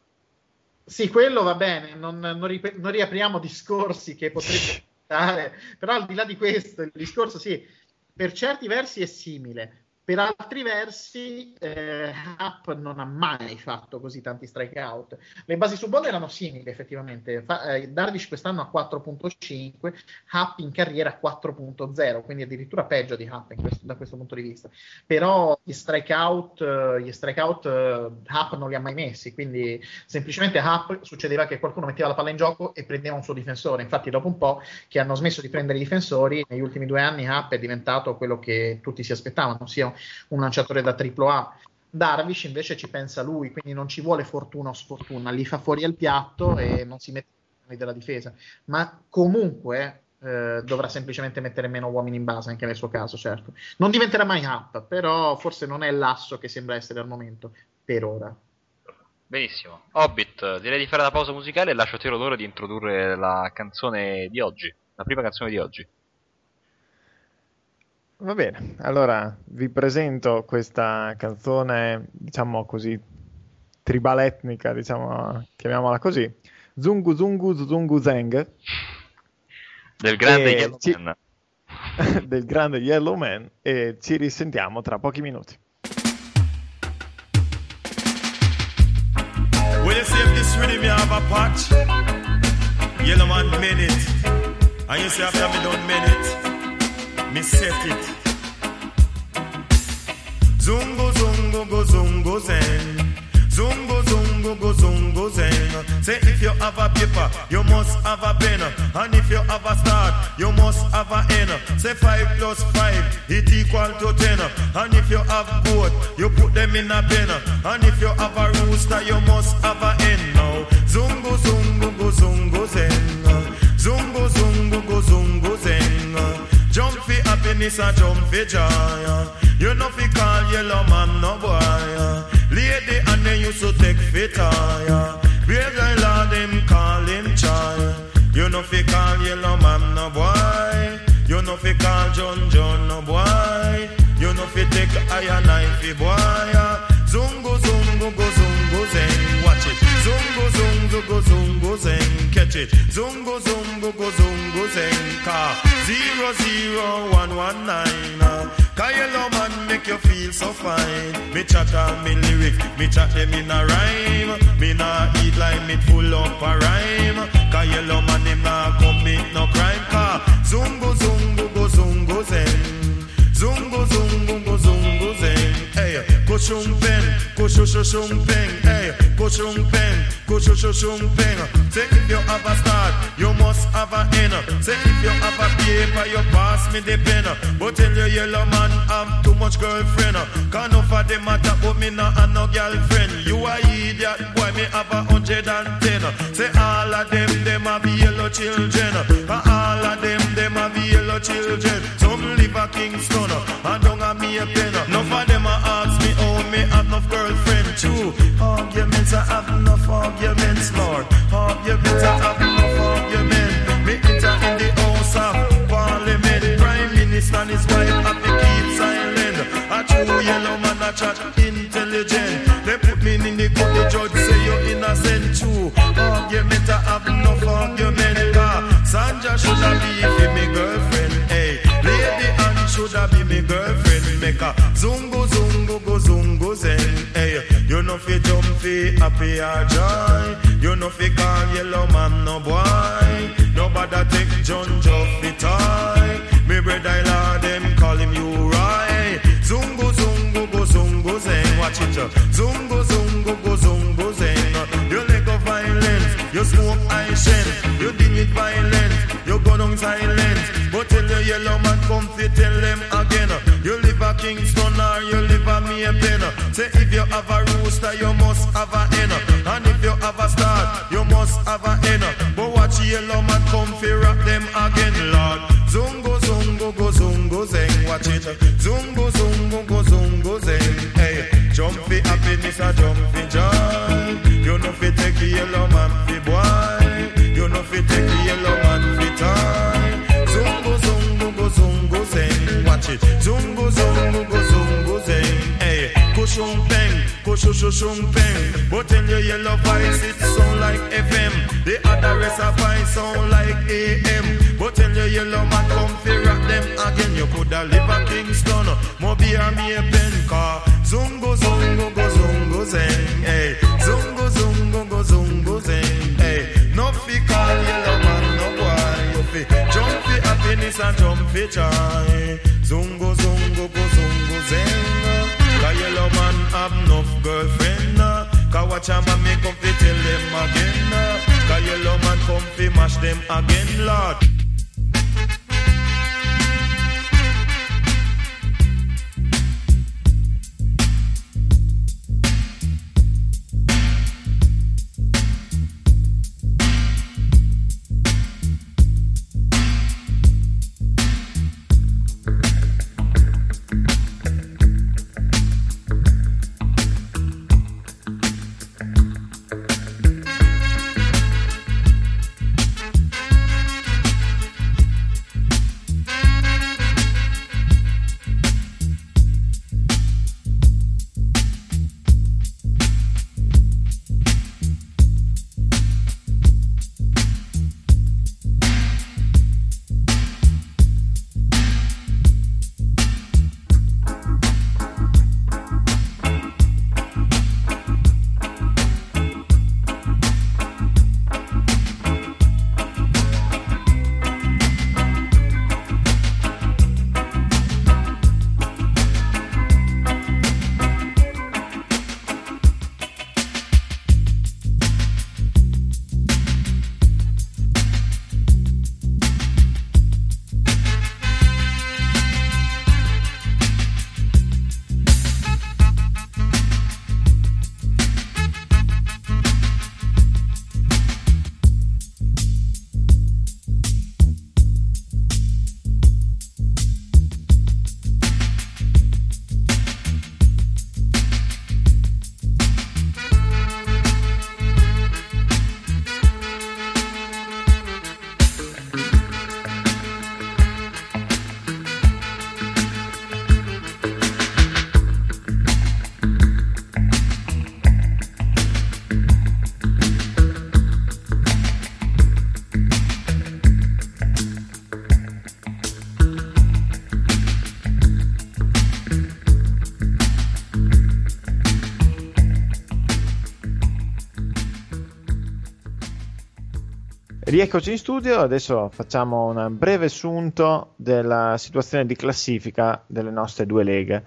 Sì, quello va bene, non, non, rip- non riapriamo discorsi che potrebbero stare, però al di là di questo, il discorso sì, per certi versi è simile, per altri versi, eh, Happ non ha mai fatto così tanti strikeout. Le basi su bolla erano simili, effettivamente. Fa, eh, Darvish quest'anno a 4.5, Happ in carriera a 4.0, quindi addirittura peggio di Happ questo, da questo punto di vista. Però gli strikeout, eh, gli strikeout eh, Happ non li ha mai messi, quindi semplicemente Happ succedeva che qualcuno metteva la palla in gioco e prendeva un suo difensore. Infatti, dopo un po' che hanno smesso di prendere i difensori, negli ultimi due anni Happ è diventato quello che tutti si aspettavano, sia un lanciatore da AAA. Darvish invece ci pensa lui, quindi non ci vuole fortuna o sfortuna, li fa fuori al piatto e non si mette della difesa, ma comunque eh, dovrà semplicemente mettere meno uomini in base anche nel suo caso, certo. Non diventerà mai up, però forse non è l'asso che sembra essere al momento, per ora. Benissimo. Hobbit, direi di fare la pausa musicale e lascio a te l'onore di introdurre la canzone di oggi, la prima canzone di oggi. Va bene, allora vi presento questa canzone, diciamo così, tribaletnica, diciamo, chiamiamola così, Zungu Zungu Zungu Zeng. Del grande Yellow ci... Man. del grande Yellow Man e ci risentiamo tra pochi minuti. Will you see if this rhythm you have a patch? Yellow Man minute. And you say after me done minute. Me set it. Zungo, zungo, go, zungo, zen. Zungo, zungo, go, zungo, zen. Say if you have a paper, you must have a pen. And if you have a start, you must have a end. Say five plus five, it equal to ten. And if you have goat, you put them in a pen. And if you have a rooster, you must have a hen. Now, zungo, zungo, go, zungo, zen. Zungo, zungo, happiness and jump for joy. Uh. You know fi call yellow man no boy. Uh. Lady and they used to take fit tire. Uh. Brave guy lord him call him child. You know fi call yellow man no boy. You know fi call John John no boy. You know fi take iron knife fi boy. Zungo zungo go zungo zeng. Watch it. Zungo zungo go zungo zeng. Catch it. Zungo zungo go zungo zeng. Car zero zero one one nine. Uh. Cause yellow man make you feel so fine. Me chat all me lyrics, me chat them in a rhyme. Me nah eat like me full up a rhyme. Cause man him nah commit no crime. Car zungo zungo go zungo zeng. Zungo zungo go zungo zeng. Hey, kushumpen, kushu shu shum ping, hey, kushum ping, kushu shu shum ping. Say if you have a start, you must have a end. Say if you have a paper, you pass me the pen. But tell your yellow man I'm too much girlfriend. Can't no for them matter, but me not have no girlfriend. You a idiot, boy, me have a hundred and ten. Say all of them, them have yellow children. All of them, them have yellow children. Some live a Kingston, and don't have me a pen. No True, arguments, I have enough arguments, Lord. Arguments, I have enough arguments. Me enter in the house of parliament. Prime minister and his wife happy or joy. You know fi call yellow man no boy. Nobody take John Joff fi toy. Me brother Lord them call him you right. Zungo zungo go zungo zen. Watch it. uh. Zungo zungo go zungo zen. You let go violence. You smoke I shen. You deal with violence. You go down silence. But tell the yellow man come fi tell them again. A Maypen. Say if you have a rooster, you must have a hen. And if you have a star, you must have a hen. But watch yellow man come fi rock them again, Lord. Zungo zungo go zungo zeng, watch it. Zungo zungo go zungo zeng. Hey, jump fi happiness or jump kushu peng. But tell your yellow voice it sound like FM. The other rest of voice sound like AM. But tell your yellow man come fi rock them again. You coulda live a Kingston, Mobi or me a pen car. Zungo zungo go zungo zeng. Hey, zungo zungo go zungo zeng. Hey, no fi call yellow man no boy. You fi jump fi happiness and jump fi joy. Zungo zungo go zungo zeng. Cause man have enough girlfriend. uh. Cause watch a man me come fi tell them again. uh. Cause yellow man come fi mash them again, Lord. Rieccoci in studio, adesso facciamo un breve sunto della situazione di classifica delle nostre due leghe.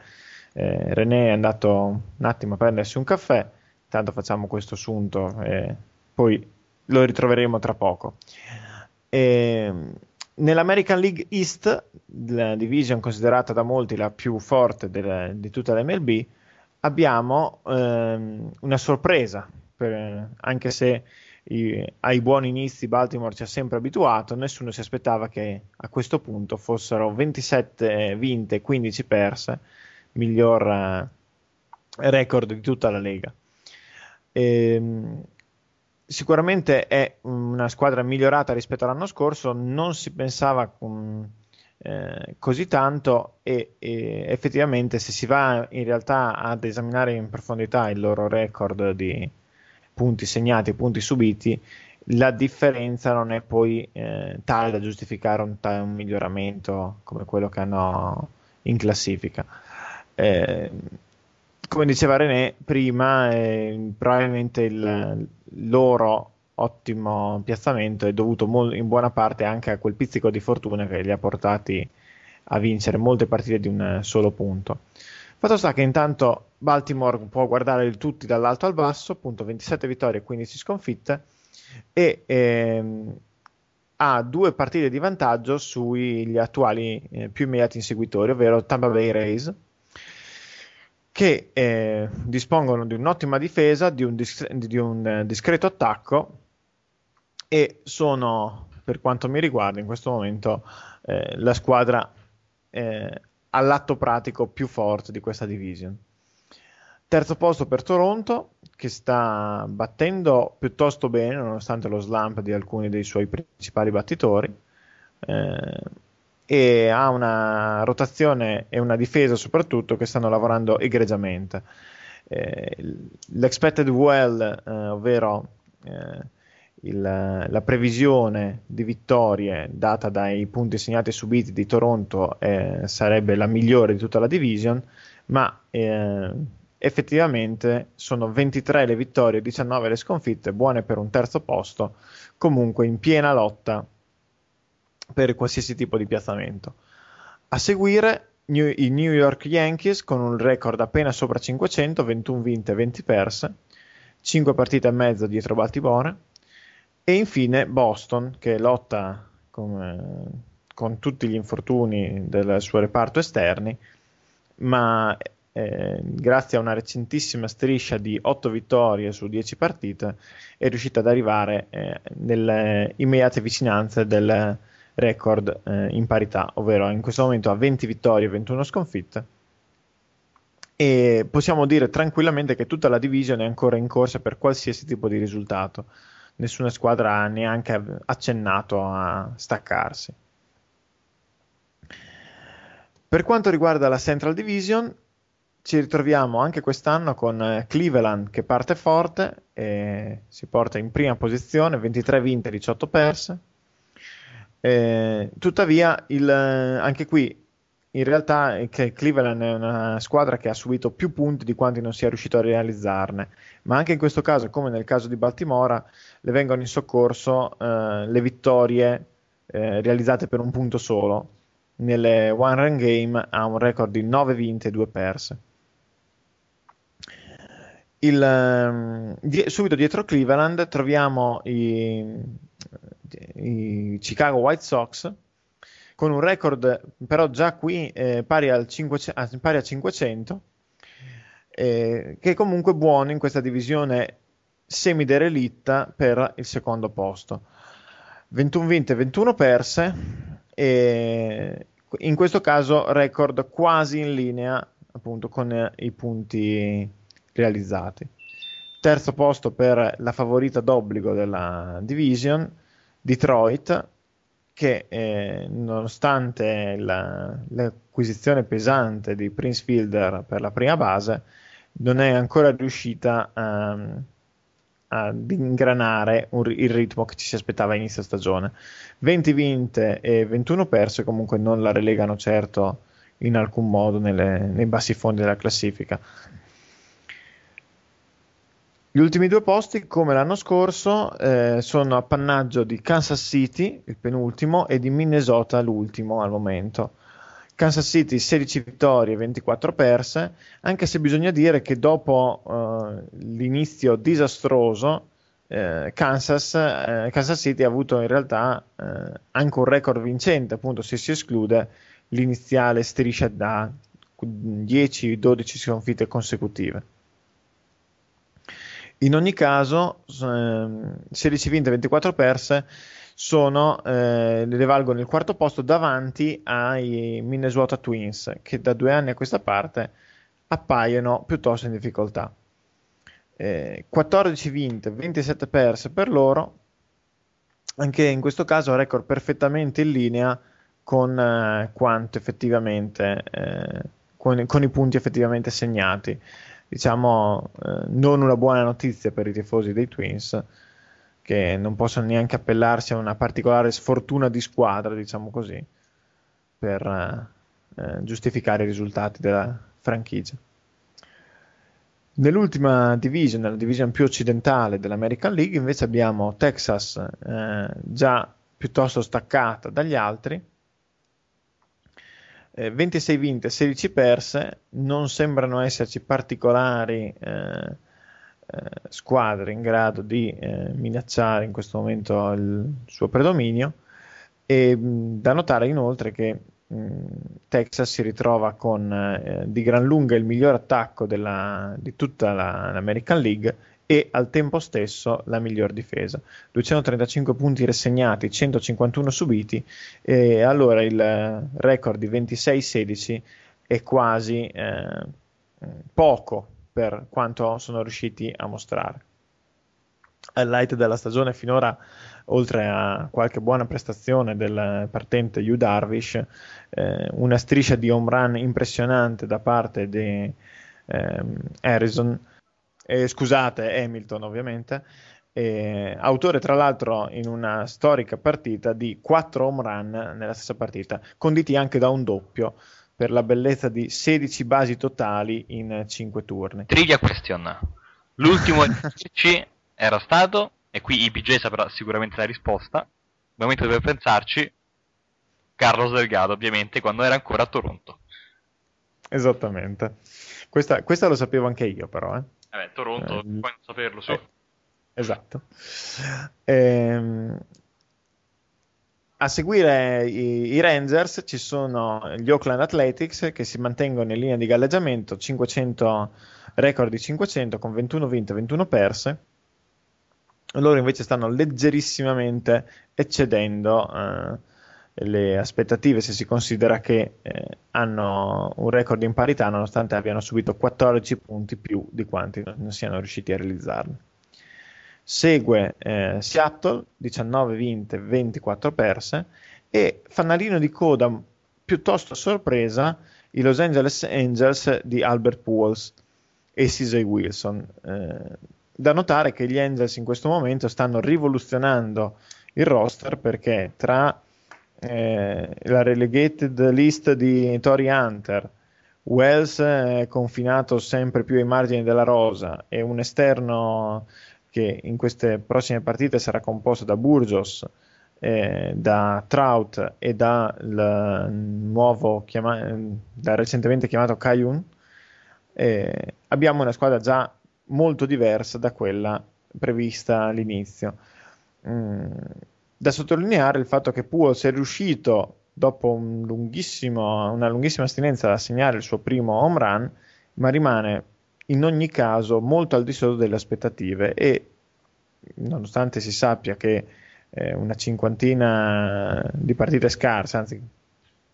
Eh, René è andato un attimo a prendersi un caffè, intanto facciamo questo assunto e poi lo ritroveremo tra poco. E, nell'American League East, la division considerata da molti la più forte del, di tutta l'MLB, abbiamo ehm, una sorpresa, per, anche se i, ai buoni inizi Baltimore ci ha sempre abituato, nessuno si aspettava che a questo punto fossero 27 vinte e 15 perse, miglior eh, record di tutta la Lega. E, ehm, sicuramente è una squadra migliorata rispetto all'anno scorso, non si pensava um, eh, così tanto e, e, effettivamente se si va in realtà ad esaminare in profondità il loro record di punti segnati punti subiti, la differenza non è poi eh, tale da giustificare un, un, miglioramento come quello che hanno in classifica. Eh, come diceva René prima, eh, probabilmente il loro ottimo piazzamento è dovuto mo- in buona parte anche a quel pizzico di fortuna che li ha portati a vincere molte partite di un solo punto. Fatto sta che intanto Baltimore può guardare il tutti dall'alto al basso, appunto 27 vittorie e 15 sconfitte, e ehm, ha due partite di vantaggio sugli attuali eh, più immediati inseguitori, ovvero Tampa Bay Rays, che eh, dispongono di un'ottima difesa, di un, dis- di un discreto attacco e sono, per quanto mi riguarda, in questo momento eh, la squadra eh, all'atto pratico più forte di questa division. Terzo posto per Toronto, che sta battendo piuttosto bene, nonostante lo slump di alcuni dei suoi principali battitori. Eh, e ha una rotazione e una difesa soprattutto che stanno lavorando egregiamente. Eh, l'expected well, eh, ovvero eh, il, la previsione di vittorie data dai punti segnati e subiti di Toronto eh, sarebbe la migliore di tutta la division, ma eh, effettivamente sono 23 le vittorie e 19 le sconfitte, buone per un terzo posto, comunque in piena lotta per qualsiasi tipo di piazzamento. A seguire New, i New York Yankees con un record appena sopra 500, 21 vinte e 20 perse, 5 partite e mezzo dietro Baltimore, e infine Boston che lotta con, eh, con tutti gli infortuni del suo reparto esterni, ma eh, grazie a una recentissima striscia di 8 vittorie su 10 partite è riuscita ad arrivare eh, nelle immediate vicinanze del record eh, in parità, ovvero in questo momento ha 20 vittorie e 21 sconfitte. E possiamo dire tranquillamente che tutta la division è ancora in corsa per qualsiasi tipo di risultato. Nessuna squadra ha neanche accennato a staccarsi. Per quanto riguarda la Central Division, ci ritroviamo anche quest'anno con eh, Cleveland che parte forte e si porta in prima posizione, 23 vinte, 18 perse. Eh, tuttavia, il, anche qui in realtà Cleveland è una squadra che ha subito più punti di quanti non sia riuscito a realizzarne, ma anche in questo caso, come nel caso di Baltimora, le vengono in soccorso eh, le vittorie eh, realizzate per un punto solo. Nelle one run game ha un record di 9 vinte e 2 perse. Il, um, di- subito dietro Cleveland troviamo i, i Chicago White Sox con un record però già qui eh, pari, al 5, pari, a 500 eh, che è comunque buono in questa divisione semi-derelitta per il secondo posto. 21 vinte 21 perse e in questo caso record quasi in linea appunto con i punti realizzati. Terzo posto per la favorita d'obbligo della division Detroit che eh, nonostante la, l'acquisizione pesante di Prince Fielder per la prima base non è ancora riuscita a, ad ingranare un, il ritmo che ci si aspettava a inizio stagione 20 vinte e 21 perse comunque non la relegano certo in alcun modo nelle, nei bassi fondi della classifica gli ultimi due posti, come l'anno scorso, eh, sono appannaggio di Kansas City, il penultimo, e di Minnesota, l'ultimo al momento. Kansas City 16 vittorie, 24 perse, anche se bisogna dire che dopo uh, l'inizio disastroso eh, Kansas, eh, Kansas, City ha avuto in realtà eh, anche un record vincente, appunto se si esclude l'iniziale striscia da 10-12 sconfitte consecutive. In ogni caso, 16 ehm, vinte e 24 perse sono, eh, le valgono il quarto posto davanti ai Minnesota Twins, che da due anni a questa parte appaiono piuttosto in difficoltà. Eh, 14 vinte, 27 perse per loro, anche in questo caso record perfettamente in linea con eh, quanto effettivamente, eh, con, con, i punti effettivamente segnati. Diciamo, eh, non una buona notizia per i tifosi dei Twins, che non possono neanche appellarsi a una particolare sfortuna di squadra, diciamo così, per eh, eh, giustificare i risultati della franchigia. Nell'ultima division, nella division più occidentale dell'American League, invece abbiamo Texas eh, già piuttosto staccata dagli altri. Eh, 26 vinte, 16 perse, non sembrano esserci particolari eh, eh, squadre in grado di eh, minacciare in questo momento il suo predominio. E mh, da notare inoltre che Texas si ritrova con eh, di gran lunga il miglior attacco della, di tutta la, l'American League e al tempo stesso la miglior difesa. 235 punti rassegnati, 151 subiti e allora il record di 26-16 è quasi eh, poco per quanto sono riusciti a mostrare. Highlight della stagione finora oltre a qualche buona prestazione del partente Yu Darvish, eh, una striscia di home run impressionante da parte di ehm, Harrison, eh, scusate, Hamilton ovviamente, eh, autore tra l'altro in una storica partita di 4 home run nella stessa partita, conditi anche da un doppio per la bellezza di 16 basi totali in 5 turni. Trivia question. L'ultimo C era stato e qui IPJ saprà sicuramente la risposta, nel momento per pensarci, Carlos Delgado ovviamente quando era ancora a Toronto. Esattamente. Questa, questa lo sapevo anche io però. Eh. Vabbè, Toronto, eh, puoi non saperlo, sì. Eh, esatto. Ehm, a seguire i, i, Rangers ci sono gli Oakland Athletics che si mantengono in linea di galleggiamento, 500 record di 500 con 21 vinte e 21 perse loro invece stanno leggerissimamente eccedendo eh, le aspettative se si considera che eh, hanno un record in parità nonostante abbiano subito 14 punti più di quanti non siano riusciti a realizzarne. Segue eh, Seattle, 19 vinte, 24 perse e fanalino di coda piuttosto a sorpresa i Los Angeles Angels di Albert Pujols e CJ Wilson. Eh, da notare che gli Angels in questo momento stanno rivoluzionando il roster perché tra eh, la relegated list di Tori Hunter, Wells è confinato sempre più ai margini della rosa e un esterno che in queste prossime partite sarà composto da Burgos, eh, da Trout e dal nuovo chiama- da recentemente chiamato Kayun, eh, abbiamo una squadra già molto diversa da quella prevista all'inizio. Mm. Da sottolineare il fatto che Pujols è riuscito, dopo un una lunghissima astinenza, a segnare il suo primo home run, ma rimane in ogni caso molto al di sotto delle aspettative e nonostante si sappia che eh, una cinquantina di partite scarse, anzi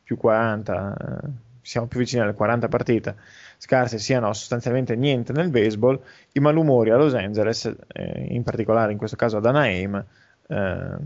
più 40, eh, siamo più vicini alle 40 partite, scarse siano sostanzialmente niente nel baseball, i malumori a Los Angeles, eh, in particolare in questo caso ad Anaheim, eh,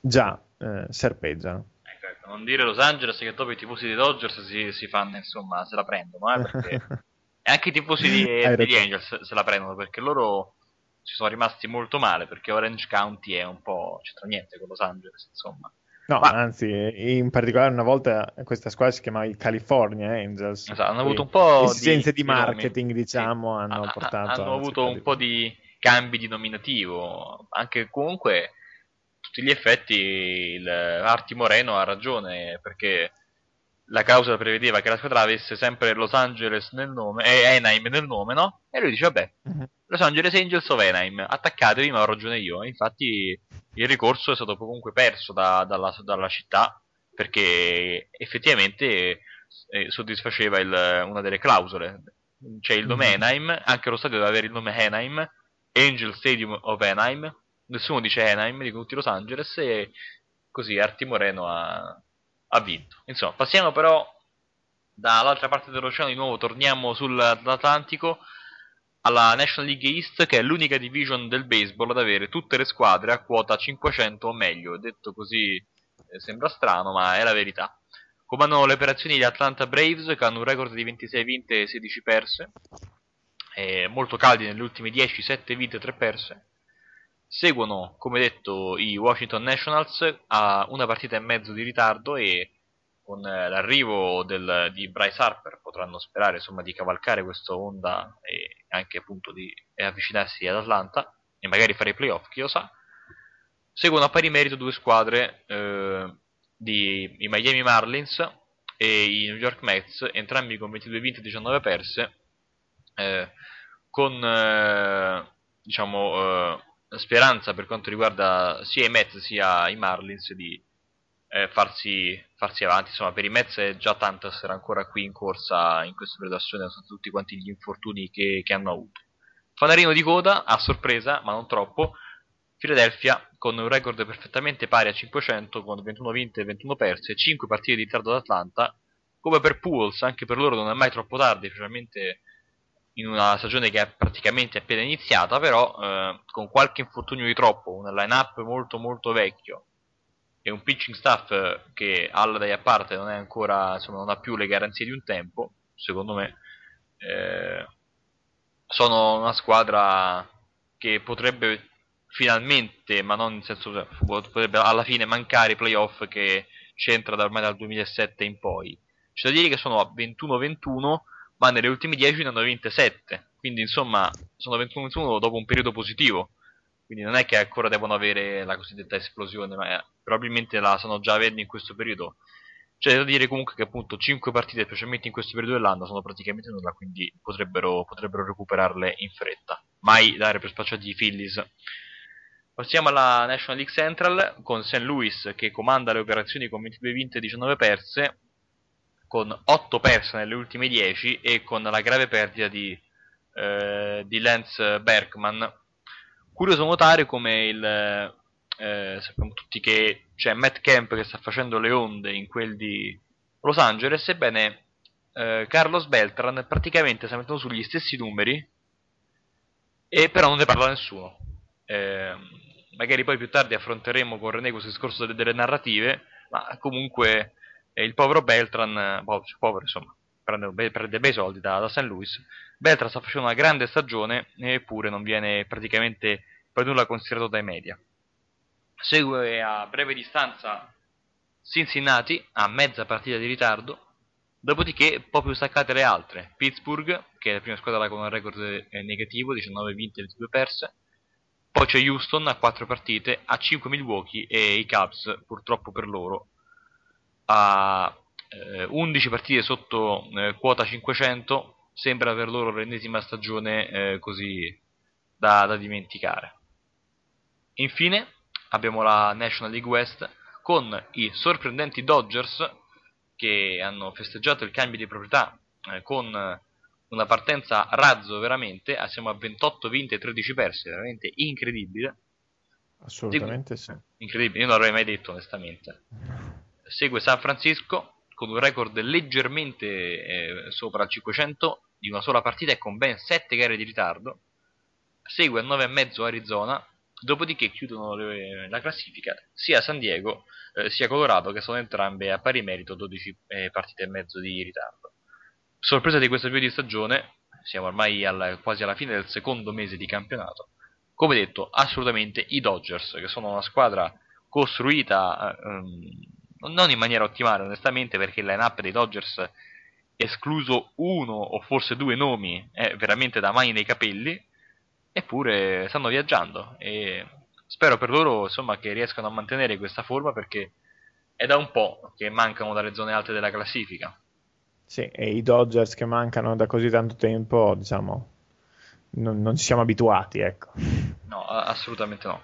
già eh, serpeggiano. Ecco, non dire Los Angeles che dopo i tifosi dei Dodgers si, si fanno, insomma, se la prendono, eh, perché... e anche i tifosi di, degli Angels se la prendono, perché loro ci sono rimasti molto male, perché Orange County è un po'... c'entra niente con Los Angeles, insomma. No, Ma... anzi, in particolare una volta questa squadra si chiamava i California Angels. Esatto, hanno avuto un po' esigenze di, di marketing, di diciamo, sì. hanno ha, portato hanno avuto un po' di cambi di nominativo. Anche comunque tutti gli effetti il Arti Moreno ha ragione perché la clausola prevedeva che la squadra avesse sempre Los Angeles nel nome e Anaheim nel nome, no? E lui dice, vabbè, Mhm. Los Angeles Angels of Anaheim, attaccatevi, ma ho ragione io. E infatti il ricorso è stato comunque perso da- dalla, dalla città perché effettivamente eh, soddisfaceva il- una delle clausole. C'è il nome Mhm. Anaheim, anche lo stadio deve avere il nome Anaheim, Angel Stadium of Anaheim, nessuno dice Anaheim, dicono tutti Los Angeles e così Arti Moreno ha, ha vinto. Insomma, passiamo però dall'altra parte dell'oceano, di nuovo torniamo sull'Atlantico alla National League East, che è l'unica division del baseball ad avere tutte le squadre a quota 500 o meglio. Detto così eh, sembra strano, ma è la verità. Comandano le operazioni gli Atlanta Braves, che hanno un record di 26 vinte e 16 perse, molto caldi negli ultimi 10, 7 vinte e 3 perse. Seguono, come detto, i Washington Nationals a una partita e mezzo di ritardo e con eh, l'arrivo del- di Bryce Harper potranno sperare insomma, di cavalcare questa onda e anche appunto di avvicinarsi ad Atlanta e magari fare i playoff, chi lo sa. Seguono a pari merito due squadre, eh, di, i Miami Marlins e i New York Mets, entrambi con 22 vinte e 19 perse, eh, con eh, diciamo, eh, speranza per quanto riguarda sia i Mets sia i Marlins di eh, farsi, farsi avanti. Insomma, per i Mets è già tanto essere ancora qui in corsa in questo periodo azione, sono tutti quanti gli infortuni che, che hanno avuto. Fanarino di coda, a sorpresa, ma non troppo, Philadelphia con un record perfettamente pari a 500 con 21 vinte e 21 perse, 5 partite di ritardo ad Atlanta. Come per Pools, anche per loro non è mai troppo tardi, specialmente in una stagione che è praticamente appena iniziata, però eh, con qualche infortunio di troppo, un line-up molto molto vecchio e un pitching staff che alla dai a parte non ancora, insomma, non ha più le garanzie di un tempo, secondo me eh, sono una squadra che potrebbe finalmente, ma non in senso cioè, potrebbe alla fine mancare i playoff che c'entra da ormai dal 2007 in poi. C'è da dire che sono a 21-21, ma nelle ultime 10 ne hanno vinte 7, quindi insomma sono 21-21 dopo un periodo positivo. Quindi non è che ancora devono avere la cosiddetta esplosione, ma eh, probabilmente la sanno già avendo in questo periodo. C'è da dire comunque che appunto 5 partite, specialmente in questo periodo dell'anno, sono praticamente nulla, quindi potrebbero, potrebbero recuperarle in fretta. Mai dare per spacciati i Phillies. Passiamo alla National League Central con St. Louis che comanda le operazioni con 22 vinte e 19 perse, con 8 perse nelle ultime 10 e con la grave perdita di, eh, di Lance Berkman. Curioso notare come il, eh, sappiamo tutti che c'è Matt Kemp che sta facendo le onde in quel di Los Angeles, ebbene eh, Carlos Beltran praticamente sta mettendo sugli stessi numeri e però non ne parla nessuno. Eh, magari poi più tardi affronteremo con René questo discorso delle, delle narrative, ma comunque eh, il povero Beltran, eh, povero insomma, prende, prende bei soldi da, da St. Louis, Beltran sta facendo una grande stagione eppure non viene praticamente per nulla considerato dai media. Segue a breve distanza Cincinnati a mezza partita di ritardo, dopodiché un po' più staccate le altre. Pittsburgh, che è la prima squadra con un record eh, negativo, 19 vinte e 22 perse. Poi c'è Houston a 4 partite, a 5 Milwaukee e i Cubs, purtroppo per loro, a eh, 11 partite sotto eh, quota 500. Sembra per loro l'ennesima stagione eh, così da, da dimenticare. Infine abbiamo la National League West con i sorprendenti Dodgers che hanno festeggiato il cambio di proprietà eh, con una partenza razzo veramente, ah, siamo a 28 vinte e 13 perse, veramente incredibile. Assolutamente sì. Incredibile, io non l'avrei mai detto onestamente. Segue San Francisco con un record leggermente eh, sopra il 500 di una sola partita e con ben 7 gare di ritardo. Segue a 9,5 Arizona, dopodiché chiudono le, la classifica sia San Diego eh, sia Colorado che sono entrambe a pari merito 12 eh, partite e mezzo di ritardo. Sorpresa di questo periodo di stagione, siamo ormai alla, quasi alla fine del secondo mese di campionato. Come detto, assolutamente i Dodgers, che sono una squadra costruita ehm, non in maniera ottimale, onestamente, perché il line-up dei Dodgers, escluso uno o forse due nomi, è veramente da mani nei capelli, eppure stanno viaggiando e spero per loro insomma, che riescano a mantenere questa forma perché è da un po' che mancano dalle zone alte della classifica. Sì, e i Dodgers che mancano da così tanto tempo, diciamo, non, non ci siamo abituati, ecco. No, assolutamente no.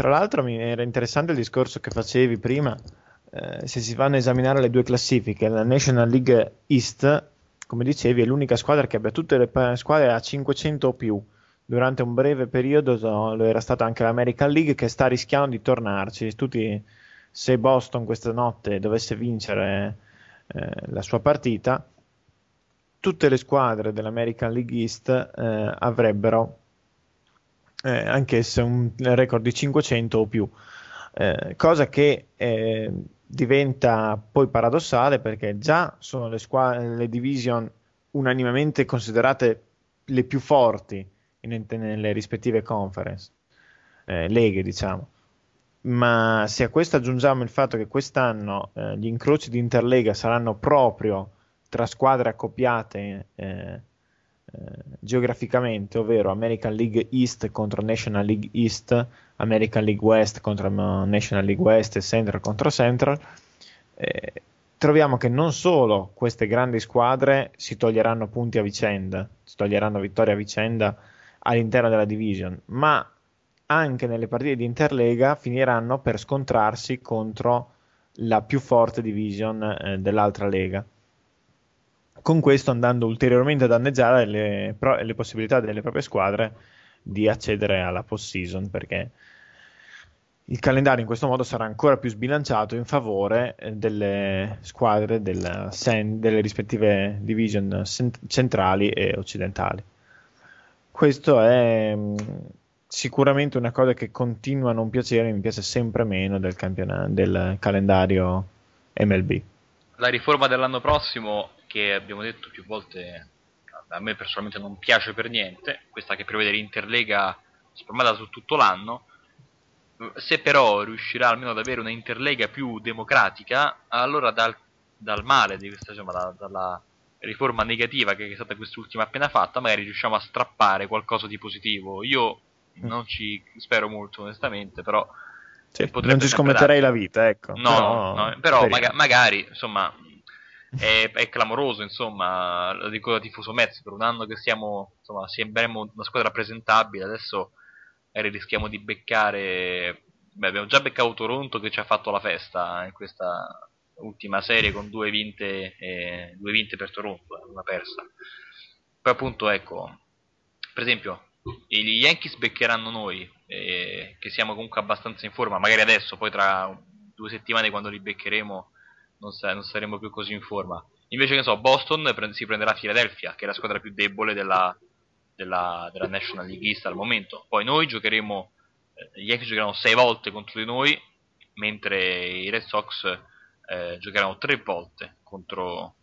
Tra l'altro mi era interessante il discorso che facevi prima, eh, se si vanno a esaminare le due classifiche, la National League East, come dicevi, è l'unica squadra che abbia tutte le squadre a 500 o più. Durante un breve periodo lo era stata anche l'American League che sta rischiando di tornarci. Tutti, se Boston questa notte dovesse vincere eh, la sua partita, tutte le squadre dell'American League East eh, avrebbero eh, anch'esse un record di 500 o più, eh, cosa che eh, diventa poi paradossale perché già sono le, squadre, le division unanimemente considerate le più forti in, nelle rispettive conference, eh, leghe diciamo. Ma se a questo aggiungiamo il fatto che quest'anno eh, gli incroci di Interlega saranno proprio tra squadre accoppiate eh, geograficamente, ovvero American League East contro National League East, American League West contro National League West e Central contro Central, eh, troviamo che non solo queste grandi squadre si toglieranno punti a vicenda, si toglieranno vittorie a vicenda all'interno della division, ma anche nelle partite di Interlega finiranno per scontrarsi contro la più forte division eh, dell'altra lega con questo andando ulteriormente a danneggiare le, pro- le possibilità delle proprie squadre di accedere alla post-season perché il calendario in questo modo sarà ancora più sbilanciato in favore eh, delle squadre della, delle rispettive division centrali e occidentali. Questo è mm, sicuramente una cosa che continua a non piacere, mi piace sempre meno del, del calendario MLB. La riforma dell'anno prossimo che abbiamo detto più volte a me personalmente non piace per niente, questa che prevede l'Interlega spalmata su tutto l'anno, se però riuscirà almeno ad avere una Interlega più democratica, allora dal, dal male di questa, diciamo, da, dalla riforma negativa che è stata quest'ultima appena fatta, magari riusciamo a strappare qualcosa di positivo. Io mm. non ci spero molto onestamente, però... Sì, non ci scommetterei la vita, ecco. No, però, no, però maga- magari, insomma, è, è, clamoroso, insomma, lo dico da tifoso Mets, per un anno che siamo, insomma, sembriamo una squadra presentabile, adesso rischiamo di beccare, beh, abbiamo già beccato Toronto che ci ha fatto la festa in questa ultima serie con due vinte, eh, due vinte per Toronto, eh, una persa. Poi appunto, ecco, per esempio, gli Yankees beccheranno noi, eh, che siamo comunque abbastanza in forma, magari adesso, poi tra due settimane quando li beccheremo non, sa- non, saremo più così in forma. Invece, che so, Boston pre- si prenderà Philadelphia, che è la squadra più debole della, della, della National League East al momento. Poi noi giocheremo, eh, gli Yankees giocheranno 6 volte contro di noi, mentre i Red Sox eh, giocheranno 3 volte contro,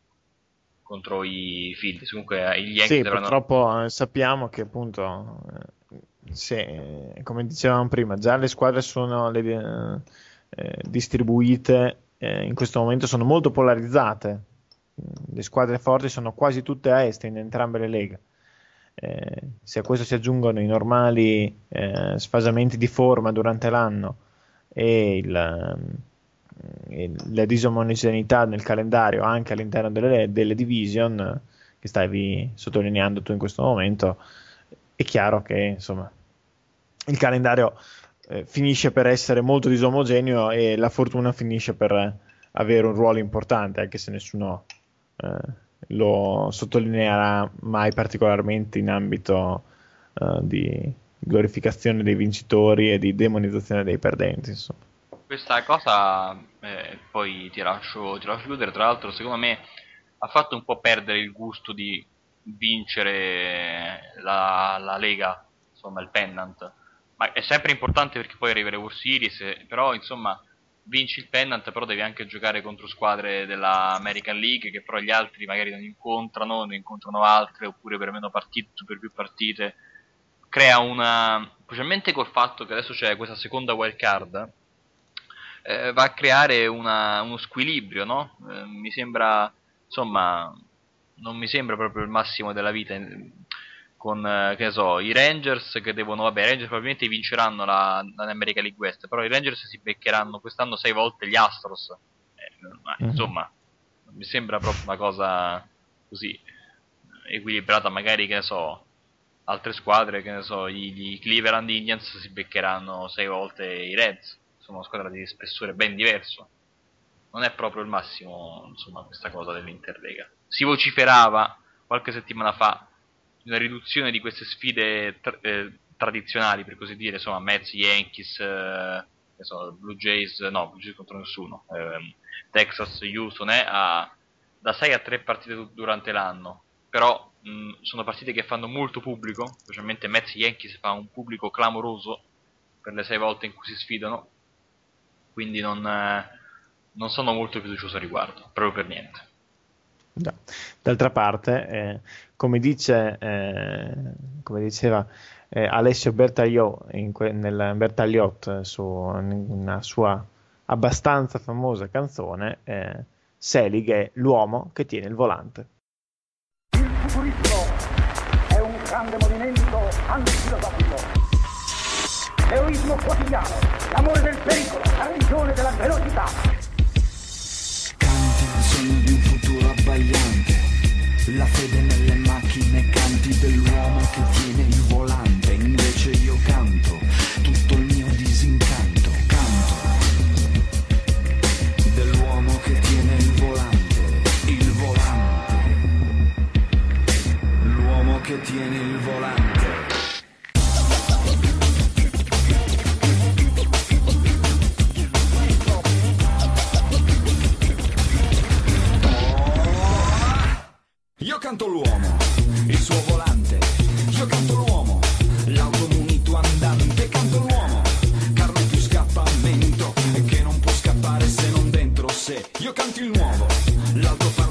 contro i Phillies. Comunque eh, gli Yankees sì, avranno... purtroppo eh, sappiamo che appunto, eh, se, come dicevamo prima, già le squadre sono le, eh, distribuite eh, in questo momento sono molto polarizzate. Le squadre forti sono quasi tutte a est in entrambe le leghe. Eh, se a questo si aggiungono i normali eh, sfasamenti di forma durante l'anno e il, eh, la disomogeneità nel calendario anche all'interno delle, delle division che stavi sottolineando tu in questo momento, è chiaro che insomma il calendario eh, finisce per essere molto disomogeneo e la fortuna finisce per avere un ruolo importante, anche se nessuno eh, lo sottolineerà mai particolarmente in ambito eh, di glorificazione dei vincitori e di demonizzazione dei perdenti. Insomma. Questa cosa, eh, poi ti lascio, ti lascio chiudere, tra l'altro secondo me ha fatto un po' perdere il gusto di vincere la, la Lega, insomma il pennant ma è sempre importante perché poi arriva le World Series, però insomma vinci il pennant, però devi anche giocare contro squadre della American League che però gli altri magari non incontrano, ne incontrano altre oppure per meno partite, per più partite. Crea una, specialmente col fatto che adesso c'è questa seconda wild card, eh, va a creare una, uno squilibrio, no? Eh, mi sembra, insomma, non mi sembra proprio il massimo della vita con eh, che ne so, i Rangers che devono, vabbè, i Rangers probabilmente vinceranno la, l'America League West, però i Rangers si beccheranno quest'anno sei volte gli Astros. Eh, Mhm. Insomma, mi sembra proprio una cosa così equilibrata, magari che ne so, altre squadre, che ne so, i, i Cleveland Indians si beccheranno sei volte i Reds, sono una squadra di spessore ben diverso. Non è proprio il massimo, insomma, questa cosa dell'Interlega. Si vociferava qualche settimana fa una riduzione di queste sfide tra- eh, tradizionali, per così dire, insomma, Mets, Yankees, eh, so, Blue Jays, no, Blue Jays contro nessuno, ehm, Texas, Houston, eh, a- da 6 a 3 partite du- durante l'anno. Però mh, sono partite che fanno molto pubblico, specialmente Mets Yankees fa un pubblico clamoroso per le 6 volte in cui si sfidano, quindi non, eh, non sono molto fiducioso a riguardo, proprio per niente. D'altra parte, eh, come, dice, eh, come diceva eh, Alessio Bertagliò in que- nel Bertagliot eh, su una sua abbastanza famosa canzone, eh, Selig è l'uomo che tiene il volante. Il futurismo è un grande movimento antifilosofico. L'eroismo quotidiano, l'amore del pericolo, la religione della velocità. Canti il sogno di un futuro abbagliante, la fede nelle macchine, canti dell'uomo che tiene il volante, invece io canto tutto il mio disincanto, canto dell'uomo che tiene il volante, il volante, l'uomo che tiene il volante. Io canto l'uomo, il suo volante. Io canto l'uomo, l'auto munito andante. Canto l'uomo, carne più scappamento. Che non può scappare se non dentro sé. Io canto il nuovo, l'altoparlante.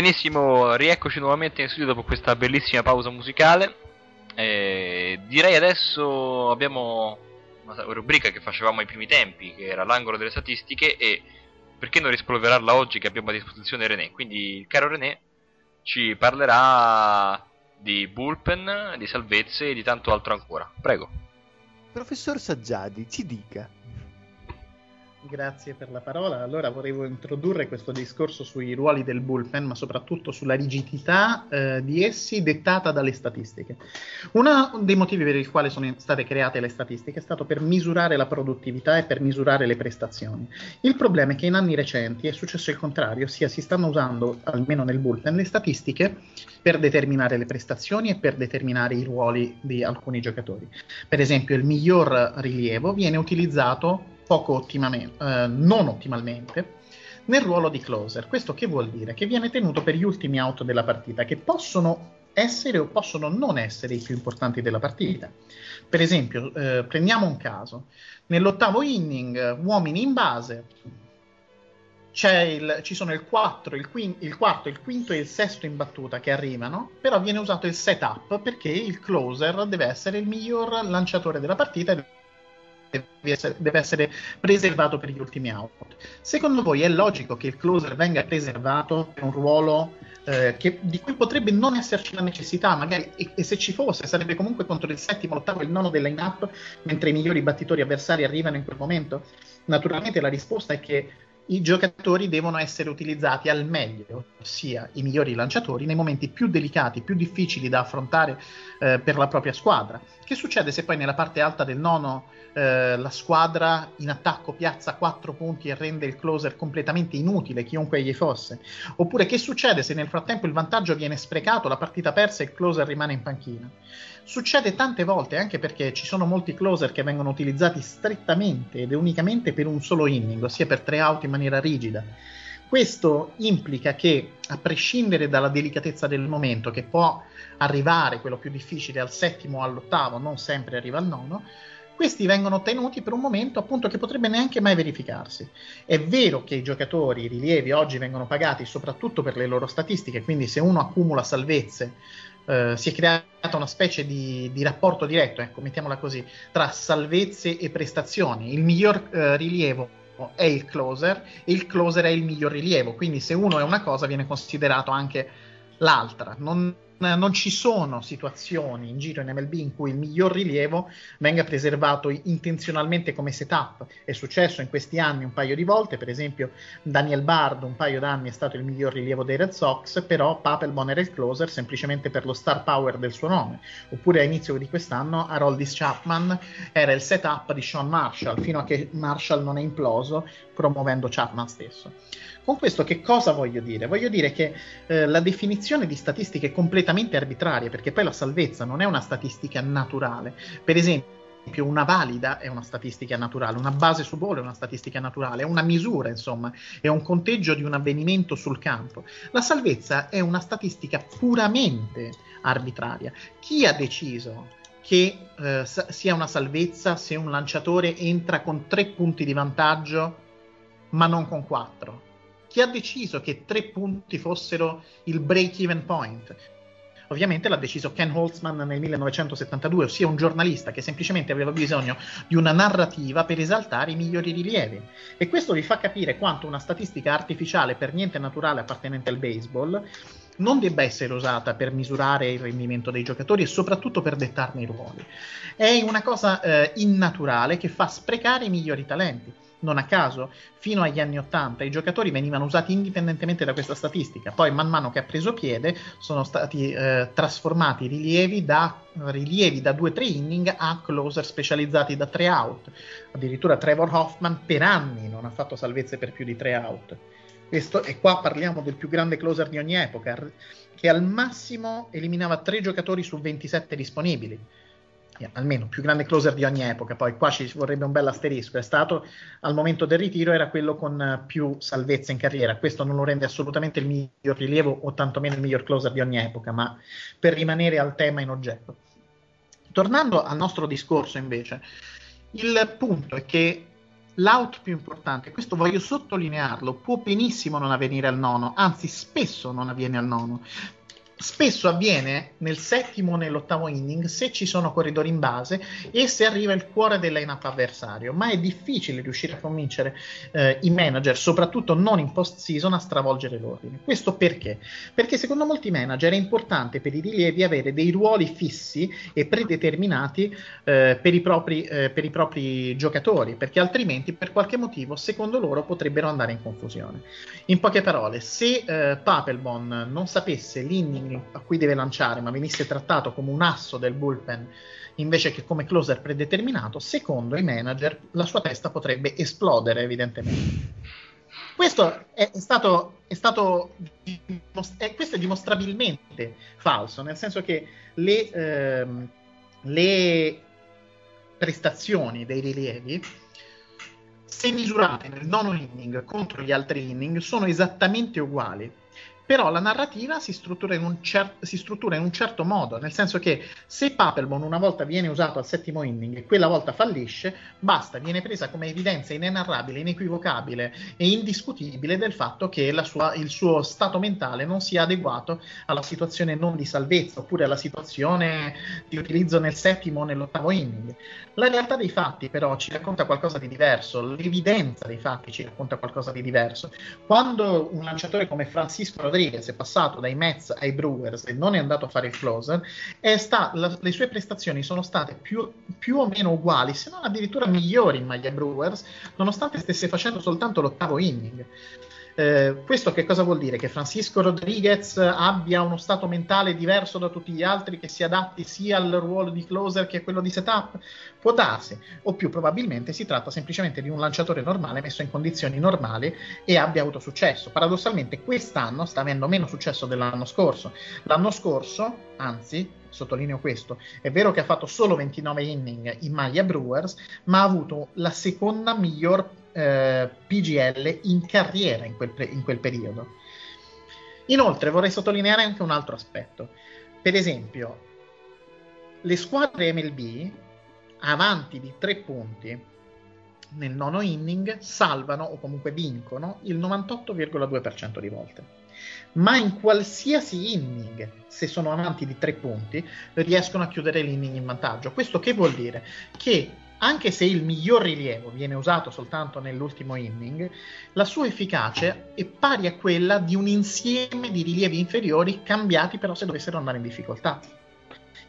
Benissimo, rieccoci nuovamente in studio dopo questa bellissima pausa musicale. Eh, direi adesso abbiamo una rubrica che facevamo ai primi tempi, che era l'angolo delle statistiche, e perché non rispolverarla oggi che abbiamo a disposizione René? Quindi il caro René ci parlerà di bullpen, di salvezze e di tanto altro ancora. Prego. Professor Saggiadi, ci dica. Grazie per la parola. Allora volevo introdurre questo discorso sui ruoli del bullpen, ma soprattutto sulla rigidità eh, di essi dettata dalle statistiche. Uno dei motivi per il quale sono state create le statistiche è stato per misurare la produttività e per misurare le prestazioni. Il problema è che in anni recenti è successo il contrario, ossia si stanno usando, almeno nel bullpen, le statistiche per determinare le prestazioni e per determinare i ruoli di alcuni giocatori. Per esempio, il miglior rilievo viene utilizzato poco ottimamente, eh, non ottimalmente nel ruolo di closer. Questo che vuol dire? Che viene tenuto per gli ultimi out della partita, che possono essere o possono non essere i più importanti della partita. Per esempio, eh, prendiamo un caso. Nell'ottavo inning, uomini in base, il, ci sono il, 4, il, quin, il, quarto, il quinto e il sesto in battuta che arrivano, però viene usato il setup perché il closer deve essere il miglior lanciatore della partita deve essere, deve essere, preservato per gli ultimi out. Secondo voi è logico che il closer venga preservato per un ruolo eh, che, di cui potrebbe non esserci la necessità, magari, e, e, se ci fosse sarebbe comunque contro il settimo, l'ottavo e il nono del line-up, mentre i migliori battitori avversari arrivano in quel momento? Naturalmente la risposta è che i giocatori devono essere utilizzati al meglio, ossia i migliori lanciatori, nei momenti più delicati, più difficili da affrontare eh, per la propria squadra. Che succede se poi nella parte alta del nono eh, la squadra in attacco piazza 4 punti e rende il closer completamente inutile, chiunque egli fosse? Oppure che succede se nel frattempo il vantaggio viene sprecato, la partita persa e il closer rimane in panchina? Succede tante volte anche perché ci sono molti closer che vengono utilizzati strettamente ed unicamente per un solo inning, ossia per tre out in maniera rigida. Questo implica che, a prescindere dalla delicatezza del momento, che può arrivare quello più difficile al settimo o all'ottavo, non sempre arriva al nono, questi vengono ottenuti per un momento appunto che potrebbe neanche mai verificarsi. È vero che i giocatori, i rilievi oggi vengono pagati soprattutto per le loro statistiche, quindi se uno accumula salvezze eh, si è creata una specie di, di, rapporto diretto, ecco, mettiamola così, tra salvezze e prestazioni. Il miglior eh, rilievo è il closer e il closer è il miglior rilievo, quindi se uno è una cosa viene considerato anche l'altra. Non, non ci sono situazioni in giro in MLB in cui il miglior rilievo venga preservato intenzionalmente come setup. È successo in questi anni un paio di volte, per esempio Daniel Bard un paio d'anni è stato il miglior rilievo dei Red Sox, però Papelbon era il closer semplicemente per lo star power del suo nome. Oppure a inizio di quest'anno Haroldis Chapman era il setup di Sean Marshall, fino a che Marshall non è imploso promuovendo Chapman stesso. Con questo che cosa voglio dire? Voglio dire che eh, la definizione di statistica è completamente arbitraria, perché poi la salvezza non è una statistica naturale. Per esempio, una valida è una statistica naturale, una base su bola è una statistica naturale, è una misura, insomma, è un conteggio di un avvenimento sul campo. La salvezza è una statistica puramente arbitraria. Chi ha deciso che eh, sia una salvezza se un lanciatore entra con tre punti di vantaggio ma non con quattro? Chi ha deciso che tre punti fossero il break-even point? Ovviamente l'ha deciso Ken Holtzman nel 1972, ossia un giornalista che semplicemente aveva bisogno di una narrativa per esaltare i migliori rilievi. E questo vi fa capire quanto una statistica artificiale per niente naturale appartenente al baseball non debba essere usata per misurare il rendimento dei giocatori e soprattutto per dettarne i ruoli. È una cosa eh, innaturale che fa sprecare i migliori talenti. Non a caso, fino agli anni 80 i giocatori venivano usati indipendentemente da questa statistica, poi man mano che ha preso piede sono stati eh, trasformati rilievi da, rilievi da 2-3 inning a closer specializzati da 3 out. Addirittura Trevor Hoffman per anni non ha fatto salvezze per più di 3 out. Questo, e qua parliamo del più grande closer di ogni epoca, che al massimo eliminava 3 giocatori su 27 disponibili almeno più grande closer di ogni epoca, poi qua ci vorrebbe un bel asterisco, è stato al momento del ritiro era quello con più salvezza in carriera, questo non lo rende assolutamente il miglior rilievo o tantomeno il miglior closer di ogni epoca, ma per rimanere al tema in oggetto. Tornando al nostro discorso invece, il punto è che l'out più importante, questo voglio sottolinearlo, può benissimo non avvenire al nono, anzi spesso non avviene al nono. Spesso avviene nel settimo o nell'ottavo inning se ci sono corridori in base e se arriva il cuore del line-up avversario, ma è difficile riuscire a convincere eh, i manager, soprattutto non in post-season, a stravolgere l'ordine. Questo perché? Perché secondo molti manager è importante per i rilievi avere dei ruoli fissi e predeterminati eh, per, i propri, eh, per i propri giocatori, perché altrimenti per qualche motivo, secondo loro, potrebbero andare in confusione. In poche parole, se eh, Papelbon non sapesse l'inning a cui deve lanciare, ma venisse trattato come un asso del bullpen invece che come closer predeterminato, secondo i manager la sua testa potrebbe esplodere evidentemente. Questo è stato, è stato è, questo è dimostrabilmente falso, nel senso che le, ehm, le prestazioni dei rilievi se misurate nel nono inning contro gli altri inning sono esattamente uguali però la narrativa si struttura, cer- si struttura, in un certo modo, nel senso che se Papelbon una volta viene usato al settimo inning e quella volta fallisce, basta, viene presa come evidenza inenarrabile, inequivocabile e indiscutibile del fatto che sua, il suo stato mentale non sia adeguato alla situazione non di salvezza oppure alla situazione di utilizzo nel settimo o nell'ottavo inning. La realtà dei fatti però ci racconta qualcosa di diverso, l'evidenza dei fatti ci racconta qualcosa di diverso. Quando un lanciatore come Francisco Rodriguez Rodriguez è passato dai Mets ai Brewers e non è andato a fare il closer, sta, la, le sue prestazioni sono state più, più, o meno uguali, se non addirittura migliori in maglia Brewers, nonostante stesse facendo soltanto l'ottavo inning. Eh, questo che cosa vuol dire? Che Francisco Rodriguez abbia uno stato mentale diverso da tutti gli altri, che si adatti sia al ruolo di closer che a quello di setup? Può darsi, o più probabilmente si tratta semplicemente di un lanciatore normale messo in condizioni normali e abbia avuto successo. Paradossalmente quest'anno sta avendo meno successo dell'anno scorso. L'anno scorso, anzi, sottolineo questo, è vero che ha fatto solo 29 inning in maglia Brewers, ma ha avuto la seconda miglior eh, PGL in carriera in quel, in quel periodo. Inoltre vorrei sottolineare anche un altro aspetto. Per esempio, le squadre MLB avanti di tre punti nel nono inning salvano o comunque vincono il 98,2% di volte. Ma in qualsiasi inning, se sono avanti di tre punti, riescono a chiudere l'inning in vantaggio. Questo che vuol dire? Che anche se il miglior rilievo viene usato soltanto nell'ultimo inning, la sua efficacia è pari a quella di un insieme di rilievi inferiori cambiati però se dovessero andare in difficoltà.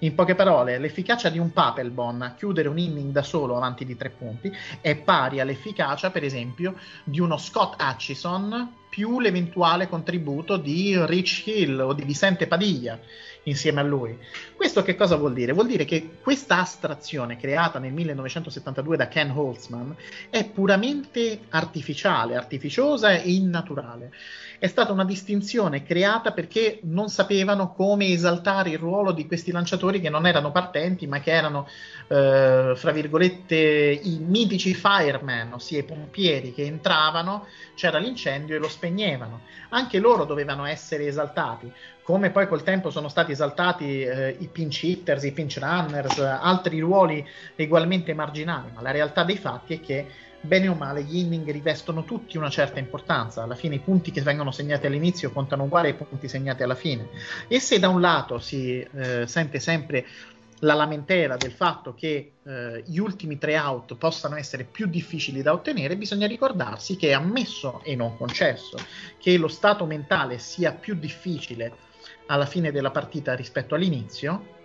In poche parole, l'efficacia di un Papelbon a chiudere un inning da solo avanti di tre punti è pari all'efficacia, per esempio, di uno Scott Hutchison più l'eventuale contributo di Rich Hill o di Vicente Padilla insieme a lui. Questo che cosa vuol dire? Vuol dire che questa astrazione creata nel 1972 da Ken Holtzman è puramente artificiale, artificiosa e innaturale. È stata una distinzione creata perché non sapevano come esaltare il ruolo di questi lanciatori che non erano partenti, ma che erano, eh, fra virgolette, i mitici fireman, ossia i pompieri che entravano, c'era l'incendio e lo spegnevano. Anche loro dovevano essere esaltati come poi col tempo sono stati esaltati eh, i pinch hitters, i pinch runners, altri ruoli ugualmente marginali, ma la realtà dei fatti è che bene o male gli inning rivestono tutti una certa importanza, alla fine i punti che vengono segnati all'inizio contano uguali ai punti segnati alla fine. E se da un lato si eh, sente sempre la lamentela del fatto che eh, gli ultimi tre out possano essere più difficili da ottenere, bisogna ricordarsi che è ammesso e non concesso che lo stato mentale sia più difficile alla fine della partita rispetto all'inizio,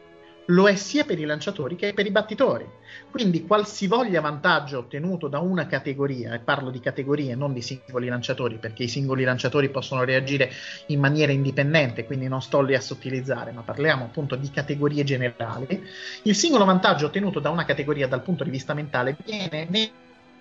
lo è sia per i lanciatori che per i battitori. Quindi qualsivoglia vantaggio ottenuto da una categoria, e parlo di categorie, non di singoli lanciatori, perché i singoli lanciatori possono reagire in maniera indipendente, quindi non sto lì a sottilizzare, ma parliamo appunto di categorie generali, il singolo vantaggio ottenuto da una categoria dal punto di vista mentale viene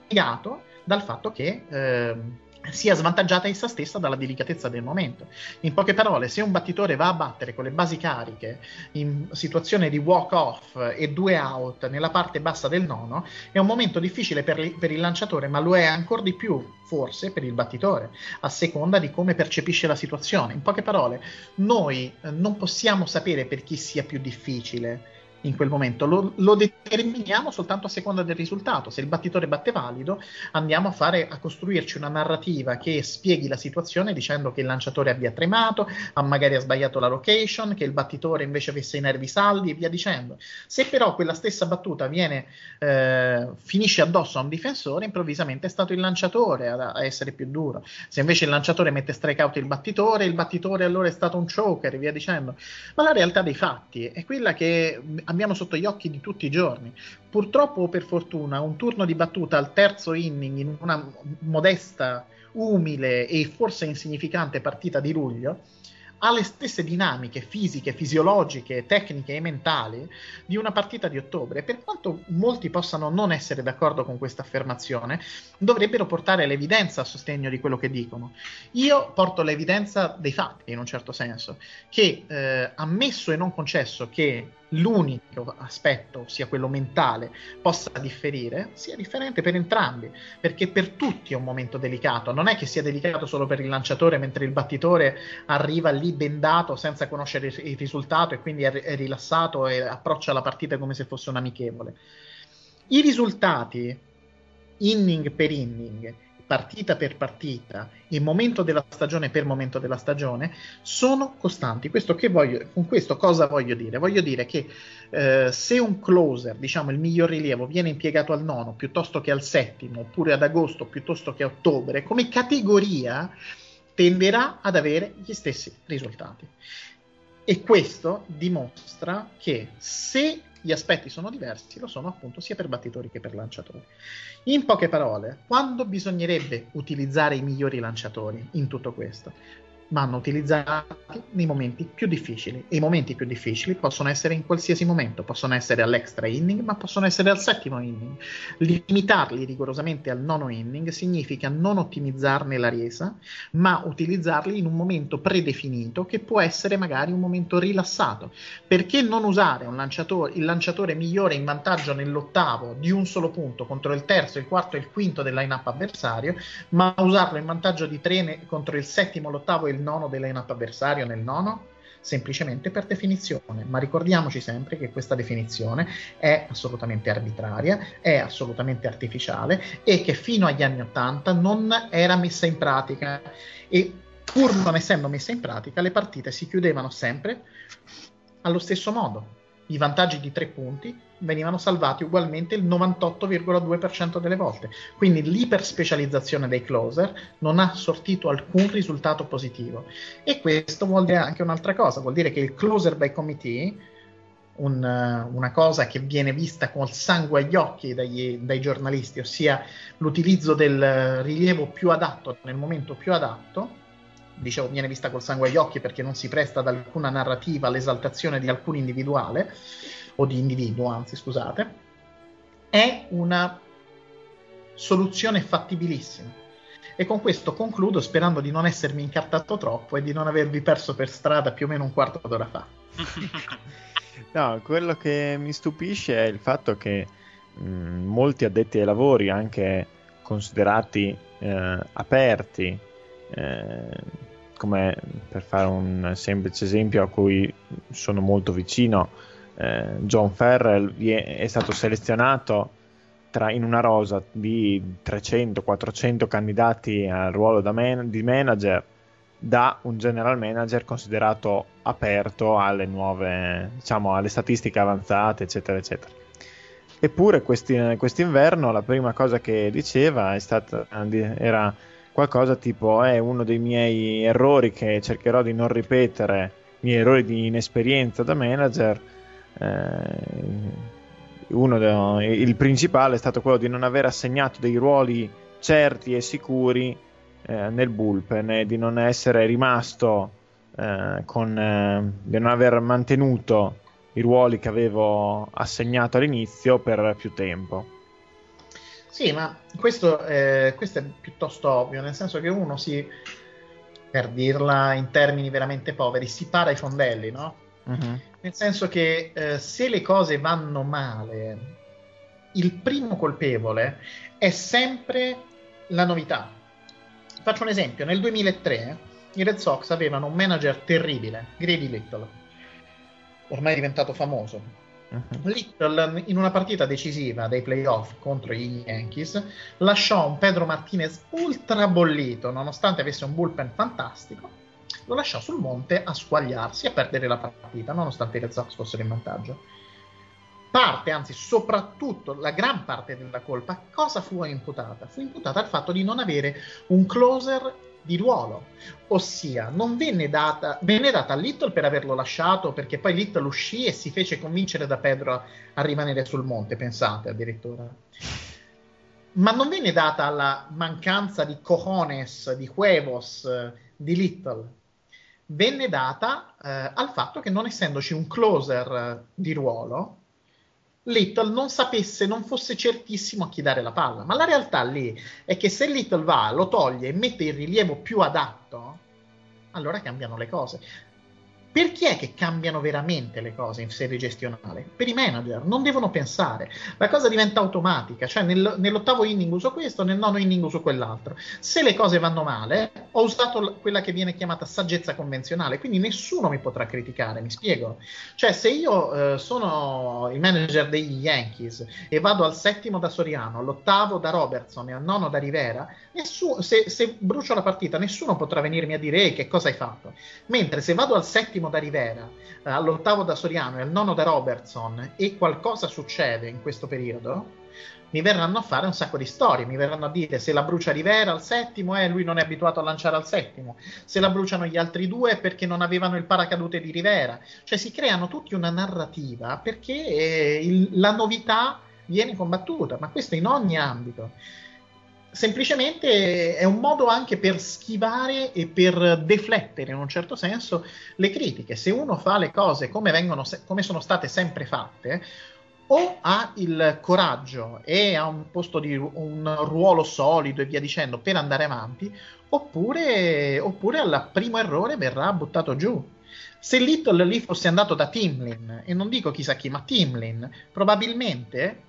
negato dal fatto che... Eh, sia svantaggiata essa stessa dalla delicatezza del momento. In poche parole, se un battitore va a battere con le basi cariche in situazione di walk-off e due out nella parte bassa del nono, è un momento difficile per, li, per il lanciatore, ma lo è ancora di più, forse, per il battitore, a seconda di come percepisce la situazione. In poche parole, noi eh, non possiamo sapere per chi sia più difficile in quel momento, lo, lo, determiniamo soltanto a seconda del risultato. Se il battitore batte valido, andiamo a, fare, a costruirci una narrativa che spieghi la situazione dicendo che il lanciatore abbia tremato, ha magari ha sbagliato la location, che il battitore invece avesse i nervi saldi e via dicendo. Se però quella stessa battuta viene, eh, finisce addosso a un difensore, improvvisamente è stato il lanciatore a, a essere più duro. Se invece il lanciatore mette strike out il battitore, il battitore allora è stato un choker e via dicendo. Ma la realtà dei fatti è quella che abbiamo sotto gli occhi di tutti i giorni. Purtroppo o per fortuna un turno di battuta al terzo inning in una modesta, umile e forse insignificante partita di luglio ha le stesse dinamiche fisiche, fisiologiche, tecniche e mentali di una partita di ottobre. Per quanto molti possano non essere d'accordo con questa affermazione, dovrebbero portare l'evidenza a sostegno di quello che dicono. Io porto l'evidenza dei fatti, in un certo senso, che eh, ammesso e non concesso che l'unico aspetto, ossia quello mentale, possa differire, sia differente per entrambi, perché per tutti è un momento delicato, non è che sia delicato solo per il lanciatore mentre il battitore arriva lì bendato senza conoscere il risultato e quindi è rilassato e approccia la partita come se fosse un amichevole. I risultati, inning per inning, partita per partita e momento della stagione per momento della stagione sono costanti. Questo voglio, con questo cosa voglio dire? Voglio dire che eh, se un closer, diciamo il miglior rilievo, viene impiegato al nono piuttosto che al settimo, oppure ad agosto piuttosto che a ottobre, come categoria tenderà ad avere gli stessi risultati. E questo dimostra che se gli aspetti sono diversi, lo sono appunto sia per battitori che per lanciatori. In poche parole, quando bisognerebbe utilizzare i migliori lanciatori in tutto questo? Vanno utilizzati nei momenti più difficili e i momenti più difficili possono essere in qualsiasi momento, possono essere all'extra inning ma possono essere al settimo inning. Limitarli rigorosamente al nono inning significa non ottimizzarne la resa ma utilizzarli in un momento predefinito che può essere magari un momento rilassato. Perché non usare lanciatore, il lanciatore migliore in vantaggio nell'ottavo di un solo punto contro il terzo, il quarto e il quinto del line-up avversario ma usarlo in vantaggio di tre contro il settimo, l'ottavo e il nono del line-up avversario nel nono? Semplicemente per definizione, ma ricordiamoci sempre che questa definizione è assolutamente arbitraria, è assolutamente artificiale e che fino agli anni Ottanta non era messa in pratica e pur non essendo messa in pratica le partite si chiudevano sempre allo stesso modo. I vantaggi di tre punti venivano salvati ugualmente il 98,2% delle volte. Quindi l'iperspecializzazione dei closer non ha sortito alcun risultato positivo. E questo vuol dire anche un'altra cosa, vuol dire che il closer by committee, un, una cosa che viene vista con il sangue agli occhi dagli, dai giornalisti, ossia l'utilizzo del rilievo più adatto nel momento più adatto, dicevo, viene vista col sangue agli occhi perché non si presta ad alcuna narrativa all'esaltazione di alcun individuale, o di individuo, anzi scusate, è una soluzione fattibilissima. E con questo concludo sperando di non essermi incartato troppo e di non avervi perso per strada più o meno un quarto d'ora fa. no, quello che mi stupisce è il fatto che mh, molti addetti ai lavori, anche considerati eh, aperti, eh, come per fare un semplice esempio a cui sono molto vicino, eh, John Ferrell è stato selezionato tra, in una rosa di 300-400 candidati al ruolo man- di manager da un general manager considerato aperto alle nuove, diciamo, alle statistiche avanzate, eccetera, eccetera. Eppure questi, quest'inverno la prima cosa che diceva stata, era qualcosa tipo è uno dei miei errori che cercherò di non ripetere, i miei errori di inesperienza da manager eh, de, il principale è stato quello di non aver assegnato dei ruoli certi e sicuri eh, nel bullpen e di non essere rimasto eh, con eh, di non aver mantenuto i ruoli che avevo assegnato all'inizio per più tempo. Sì, ma questo, questo è piuttosto ovvio, nel senso che uno si, per dirla in termini veramente poveri, si para i fondelli, no? Uh-huh. Nel senso che eh, se le cose vanno male, il primo colpevole è sempre la novità. Faccio un esempio: nel 2003 i Red Sox avevano un manager terribile, Grady Little, ormai diventato famoso, Mhm. Little in una partita decisiva dei playoff contro gli Yankees lasciò un Pedro Martinez ultra bollito nonostante avesse un bullpen fantastico lo lasciò sul monte a squagliarsi e a perdere la partita nonostante i Red Sox fossero in vantaggio parte, anzi soprattutto la gran parte della colpa, cosa fu imputata? Fu imputata al fatto di non avere un closer di ruolo, ossia non venne data, venne data a Little per averlo lasciato perché poi Little uscì e si fece convincere da Pedro a rimanere sul monte, pensate addirittura. Ma non venne data alla mancanza di cojones, di huevos di Little, venne data eh, al fatto che non essendoci un closer eh, di ruolo, Little non sapesse, non fosse certissimo a chi dare la palla. Ma la realtà lì è che se Little va, lo toglie e mette il rilievo più adatto, allora cambiano le cose. Per chi è che cambiano veramente le cose in serie gestionale? Per i manager, non devono pensare. La cosa diventa automatica, cioè nel, nell'ottavo inning uso questo, nel nono inning uso quell'altro. Se le cose vanno male, ho usato quella che viene chiamata saggezza convenzionale, quindi nessuno mi potrà criticare, mi spiego. Cioè se io eh, sono il manager degli Yankees e vado al settimo da Soriano, all'ottavo da Robertson e al nono da Rivera, nessuno, se, se brucio la partita nessuno potrà venirmi a dire che cosa hai fatto. Mentre se vado al settimo da Rivera, eh, all'ottavo da Soriano e al nono da Robertson e qualcosa succede in questo periodo, mi verranno a fare un sacco di storie, mi verranno a dire se la brucia Rivera al settimo, eh, lui non è abituato a lanciare al settimo, se la bruciano gli altri due perché non avevano il paracadute di Rivera, cioè si creano tutti una narrativa perché eh, il, la novità viene combattuta, ma questo in ogni ambito semplicemente è un modo anche per schivare e per deflettere in un certo senso le critiche. Se uno fa le cose come, vengono, come sono state sempre fatte, o ha il coraggio e ha un posto di un ruolo solido e via dicendo per andare avanti, oppure, oppure al primo errore verrà buttato giù. Se Little lì fosse andato da Timlin, e non dico chissà chi, ma Timlin, probabilmente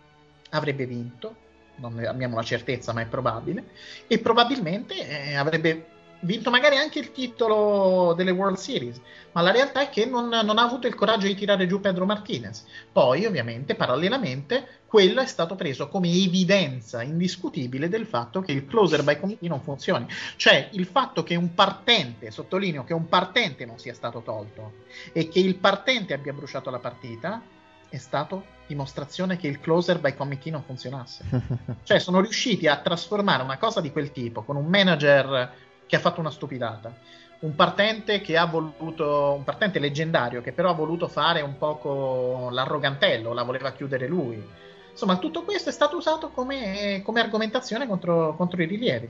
avrebbe vinto, non abbiamo la certezza, ma è probabile, e probabilmente eh, avrebbe vinto magari anche il titolo delle World Series, ma la realtà è che non, non, ha avuto il coraggio di tirare giù Pedro Martinez. Poi, ovviamente, parallelamente, quello è stato preso come evidenza indiscutibile del fatto che il closer by committee non funzioni. Cioè, il fatto che un partente, sottolineo che un partente non sia stato tolto e che il partente abbia bruciato la partita, è stato dimostrazione che il closer by committee non funzionasse. cioè, sono riusciti a trasformare una cosa di quel tipo con un manager che ha fatto una stupidata. Un partente che ha voluto, un partente leggendario che però ha voluto fare un poco l'arrogantello, la voleva chiudere lui. Insomma, tutto questo è stato usato come, come argomentazione contro, contro, i rilievi.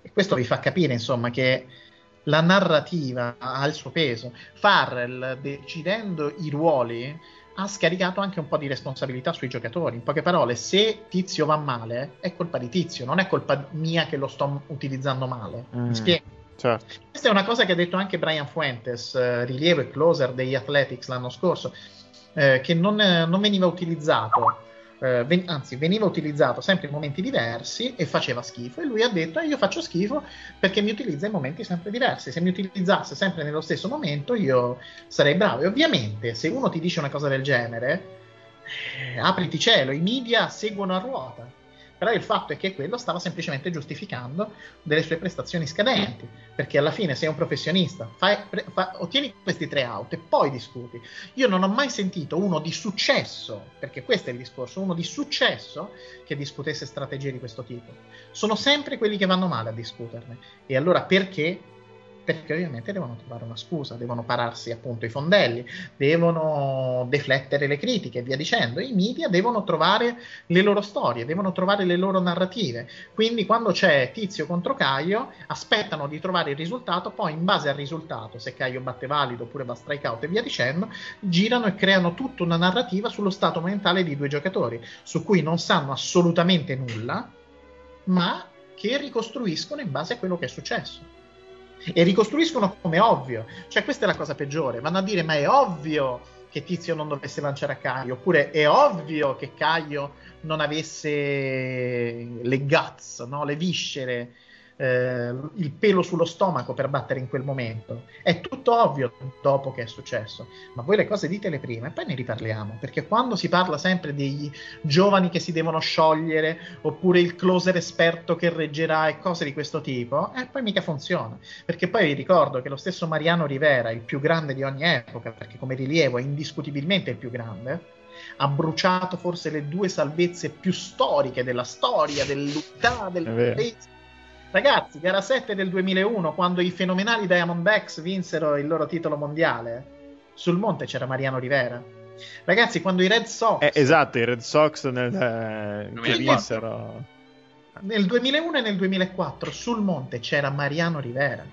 E questo vi fa capire, insomma, che la narrativa ha il suo peso. Farrell, decidendo i ruoli, ha scaricato anche un po' di responsabilità sui giocatori. In poche parole, se Tizio va male, è colpa di Tizio, non è colpa mia che lo sto utilizzando male. Mm, Mi spiego. Certo. Questa è una cosa che ha detto anche Brian Fuentes, eh, rilievo e closer degli Athletics l'anno scorso, eh, che non, eh, non, veniva utilizzato eh, ven- anzi veniva utilizzato sempre in momenti diversi e faceva schifo. E lui ha detto eh, io faccio schifo perché mi utilizza in momenti sempre diversi. Se mi utilizzasse sempre nello stesso momento io sarei bravo. E ovviamente se uno ti dice una cosa del genere eh, apriti cielo i media seguono a ruota però il fatto è che quello stava semplicemente giustificando delle sue prestazioni scadenti, perché alla fine sei un professionista, fai, fa, ottieni questi tre out e poi discuti. Io non ho mai sentito uno di successo, perché questo è il discorso, uno di successo che discutesse strategie di questo tipo. Sono sempre quelli che vanno male a discuterne. E allora perché perché ovviamente devono trovare una scusa, devono pararsi appunto i fondelli, devono deflettere le critiche e via dicendo. I media devono trovare le loro storie, devono trovare le loro narrative. Quindi quando c'è Tizio contro Caio, aspettano di trovare il risultato, poi in base al risultato, se Caio batte valido oppure va strike out e via dicendo, girano e creano tutta una narrativa sullo stato mentale di due giocatori, su cui non sanno assolutamente nulla, ma che ricostruiscono in base a quello che è successo e ricostruiscono come ovvio. Cioè, questa è la cosa peggiore. Vanno a dire: Ma è ovvio che Tizio non dovesse lanciare a Caio, oppure è ovvio che Caio non avesse le guts, no? le viscere eh, il pelo sullo stomaco per battere in quel momento. È tutto ovvio dopo che è successo, ma voi le cose ditele prima e poi ne riparliamo, perché quando si parla sempre degli giovani che si devono sciogliere, oppure il closer esperto che reggerà e cose di questo tipo, eh, poi mica funziona. Perché poi vi ricordo che lo stesso Mariano Rivera, il più grande di ogni epoca, perché come rilievo è indiscutibilmente il più grande, ha bruciato forse le due salvezze più storiche della storia, dell'unità, del paese. Ragazzi, gara 7 del 2001, quando i fenomenali Diamondbacks vinsero il loro titolo mondiale, sul monte c'era Mariano Rivera. Ragazzi, quando i Red Sox Eh, esatto, i Red Sox nel, eh, che 2004. vinsero. nel 2001 e nel 2004 sul monte c'era Mariano Rivera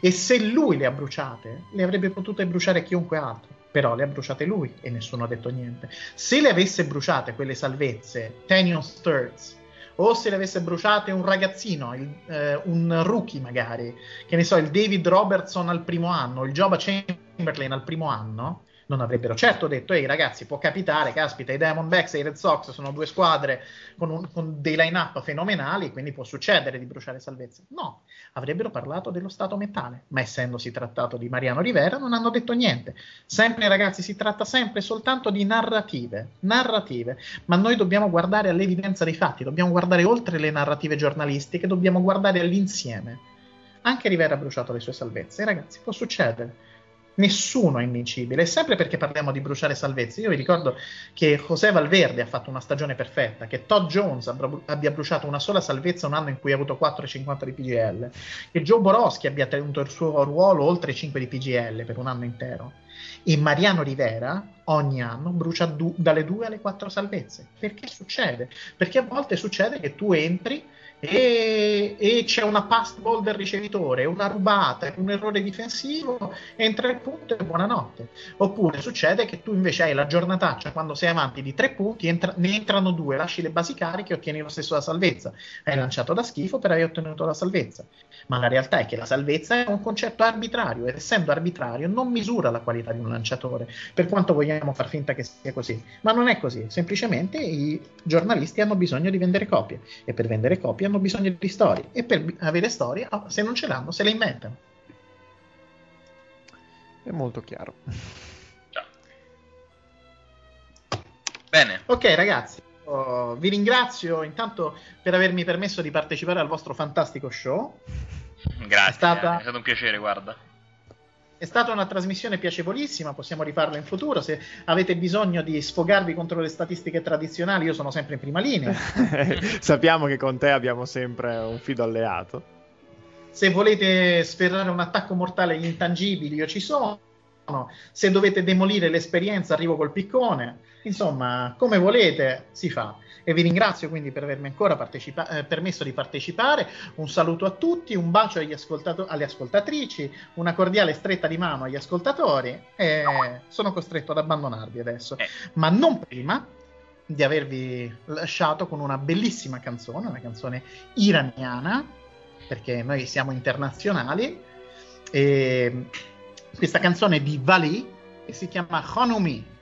e se lui le ha bruciate, le avrebbe potute bruciare chiunque altro. Però le ha bruciate lui e nessuno ha detto niente. Se le avesse bruciate quelle salvezze, Tenion Sturz, o se le avesse bruciate un ragazzino, il- eh, un rookie magari, che ne so, il David Robertson al primo anno, il Joba Chamberlain al primo anno, non avrebbero certo detto, ehi ragazzi, può capitare, caspita, i Diamondbacks e i Red Sox sono due squadre con, un- con dei line-up fenomenali, quindi può succedere di bruciare salvezze. No, avrebbero parlato dello stato mentale, ma essendosi trattato di Mariano Rivera non hanno detto niente. Sempre ragazzi, si tratta sempre soltanto di narrative, narrative, ma noi dobbiamo guardare all'evidenza dei fatti, dobbiamo guardare oltre le narrative giornalistiche, dobbiamo guardare all'insieme. Anche Rivera ha bruciato le sue salvezze, ragazzi, può succedere. Nessuno è invincibile, sempre perché parliamo di bruciare salvezze. Io vi ricordo che José Valverde ha fatto una stagione perfetta, che Todd Jones abbia abbia bruciato una sola salvezza un anno in cui ha avuto 4,50 di PGL, che Joe Boroschi abbia tenuto il suo ruolo oltre 5 di PGL per un anno intero. E Mariano Rivera ogni anno brucia du- dalle 2 alle 4 salvezze. Perché succede? Perché a volte succede che tu entri e, e c'è una pass ball del ricevitore, una rubata, un errore difensivo, entra il punto e buonanotte. Oppure succede che tu invece hai la giornataccia quando sei avanti di tre punti, entra- ne entrano due, lasci le basi cariche e ottieni lo stesso la salvezza. Hai lanciato da schifo per aver ottenuto la salvezza. Ma la realtà è che la salvezza è un concetto arbitrario ed essendo arbitrario non misura la qualità di un lanciatore, per quanto vogliamo far finta che sia così. Ma non è così, semplicemente i giornalisti hanno bisogno di vendere copie e per vendere copie hanno bisogno di storie e per avere storie, oh, se non ce l'hanno, se le inventano. È molto chiaro. Bene. Ok ragazzi, oh, vi ringrazio intanto per avermi permesso di partecipare al vostro fantastico show. Grazie, È stata- è stato un piacere, guarda. È stata una trasmissione piacevolissima, possiamo rifarla in futuro. Se avete bisogno di sfogarvi contro le statistiche tradizionali, io sono sempre in prima linea. Sappiamo che con te abbiamo sempre un fido alleato. Se volete sferrare un attacco mortale agli intangibili, io ci sono. Se dovete demolire l'esperienza, arrivo col piccone. Insomma, come volete, si fa. E vi ringrazio quindi per avermi ancora partecipa- eh, permesso di partecipare. Un saluto a tutti, un bacio agli ascoltato- alle ascoltatrici, una cordiale stretta di mano agli ascoltatori. E sono costretto ad abbandonarvi adesso, Eh. ma non prima di avervi lasciato con una bellissima canzone, una canzone iraniana, perché noi siamo internazionali. E questa canzone di Vali e si chiama Khonumi.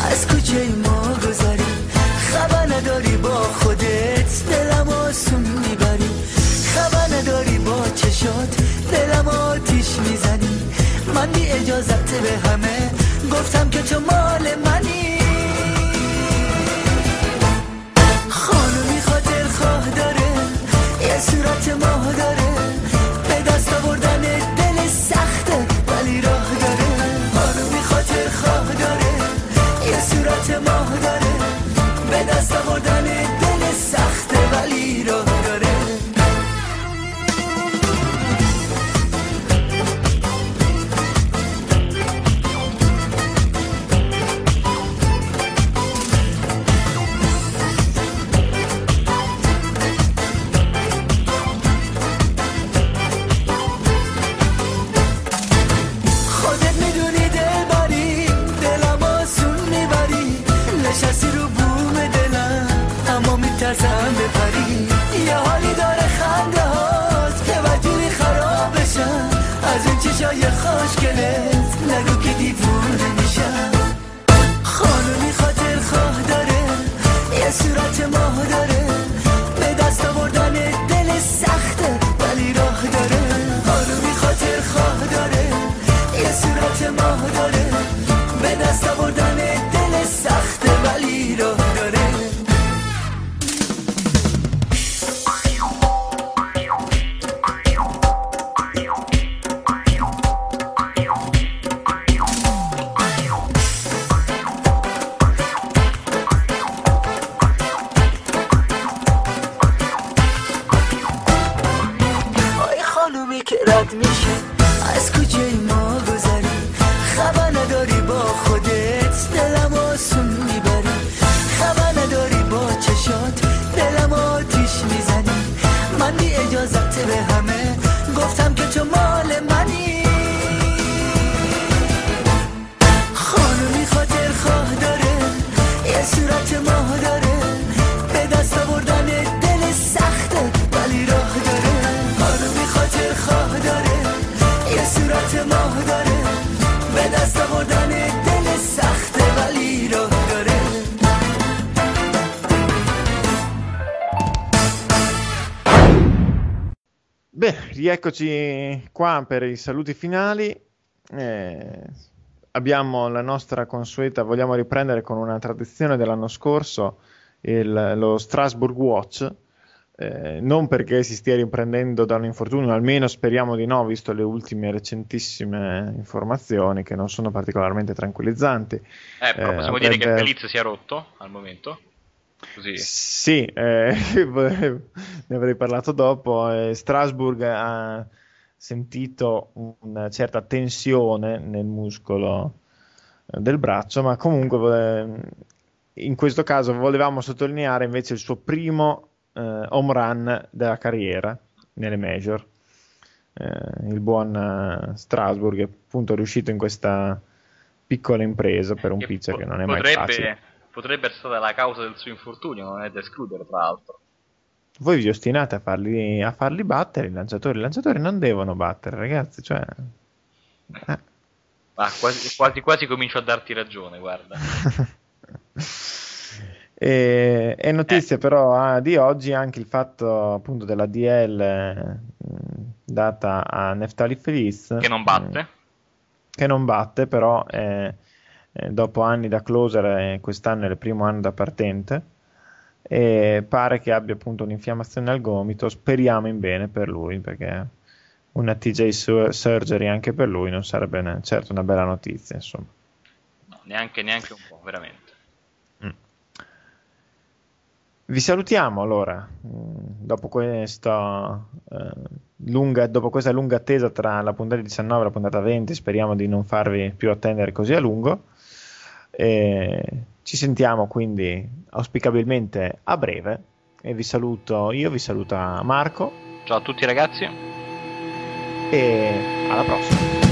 از کوچه ما گذری. خبر نداری با خودت دلم آسون می‌بری. خبر نداری با چشات دلم آتیش می‌زنی. من بی اجازت به همه گفتم که تو مال منی. Beh, rieccoci qua per i saluti finali. Eh, abbiamo la nostra consueta, vogliamo riprendere con una tradizione dell'anno scorso, il- lo Strasbourg Watch. Eh, non perché si stia riprendendo da un infortunio, almeno speriamo di no, visto le ultime recentissime informazioni che non sono particolarmente tranquillizzanti. Eh, però Eh, possiamo dire che Feliz si è rotto al momento. Così. Sì, eh, volevo- ne avrei parlato dopo. eh, Strasburg ha sentito una certa tensione nel muscolo eh, del braccio, ma comunque vole- in questo caso volevamo sottolineare invece il suo primo eh, home run della carriera nelle major. Eh, il buon eh, Strasburg è appunto riuscito in questa piccola impresa per un Che pitcher po- che non è mai potrebbe, facile. potrebbe essere stata la causa del suo infortunio, non è da escludere, tra l'altro. Voi vi ostinate a farli, a farli battere i lanciatori. I lanciatori non devono battere, ragazzi. Cioè, eh. Ma quasi, quasi, quasi comincio a darti ragione, guarda. E, è notizia Eh. però ah, di oggi anche il fatto appunto della DL eh, data a Neftali Feliz Che non batte. che non batte però eh, eh, dopo anni da closer eh, quest'anno è il primo anno da partente e pare che abbia appunto un'infiammazione al gomito speriamo in bene per lui perché una TJ su- surgery anche per lui non sarebbe ne- certo una bella notizia insomma No, neanche, neanche un po', veramente. Vi salutiamo allora, mm, dopo questa, eh, lunga, dopo questa lunga attesa tra la puntata 19 e la puntata 20, speriamo di non farvi più attendere così a lungo. E ci sentiamo quindi auspicabilmente a breve e vi saluto io, vi saluta Marco Ciao a tutti ragazzi. e alla prossima.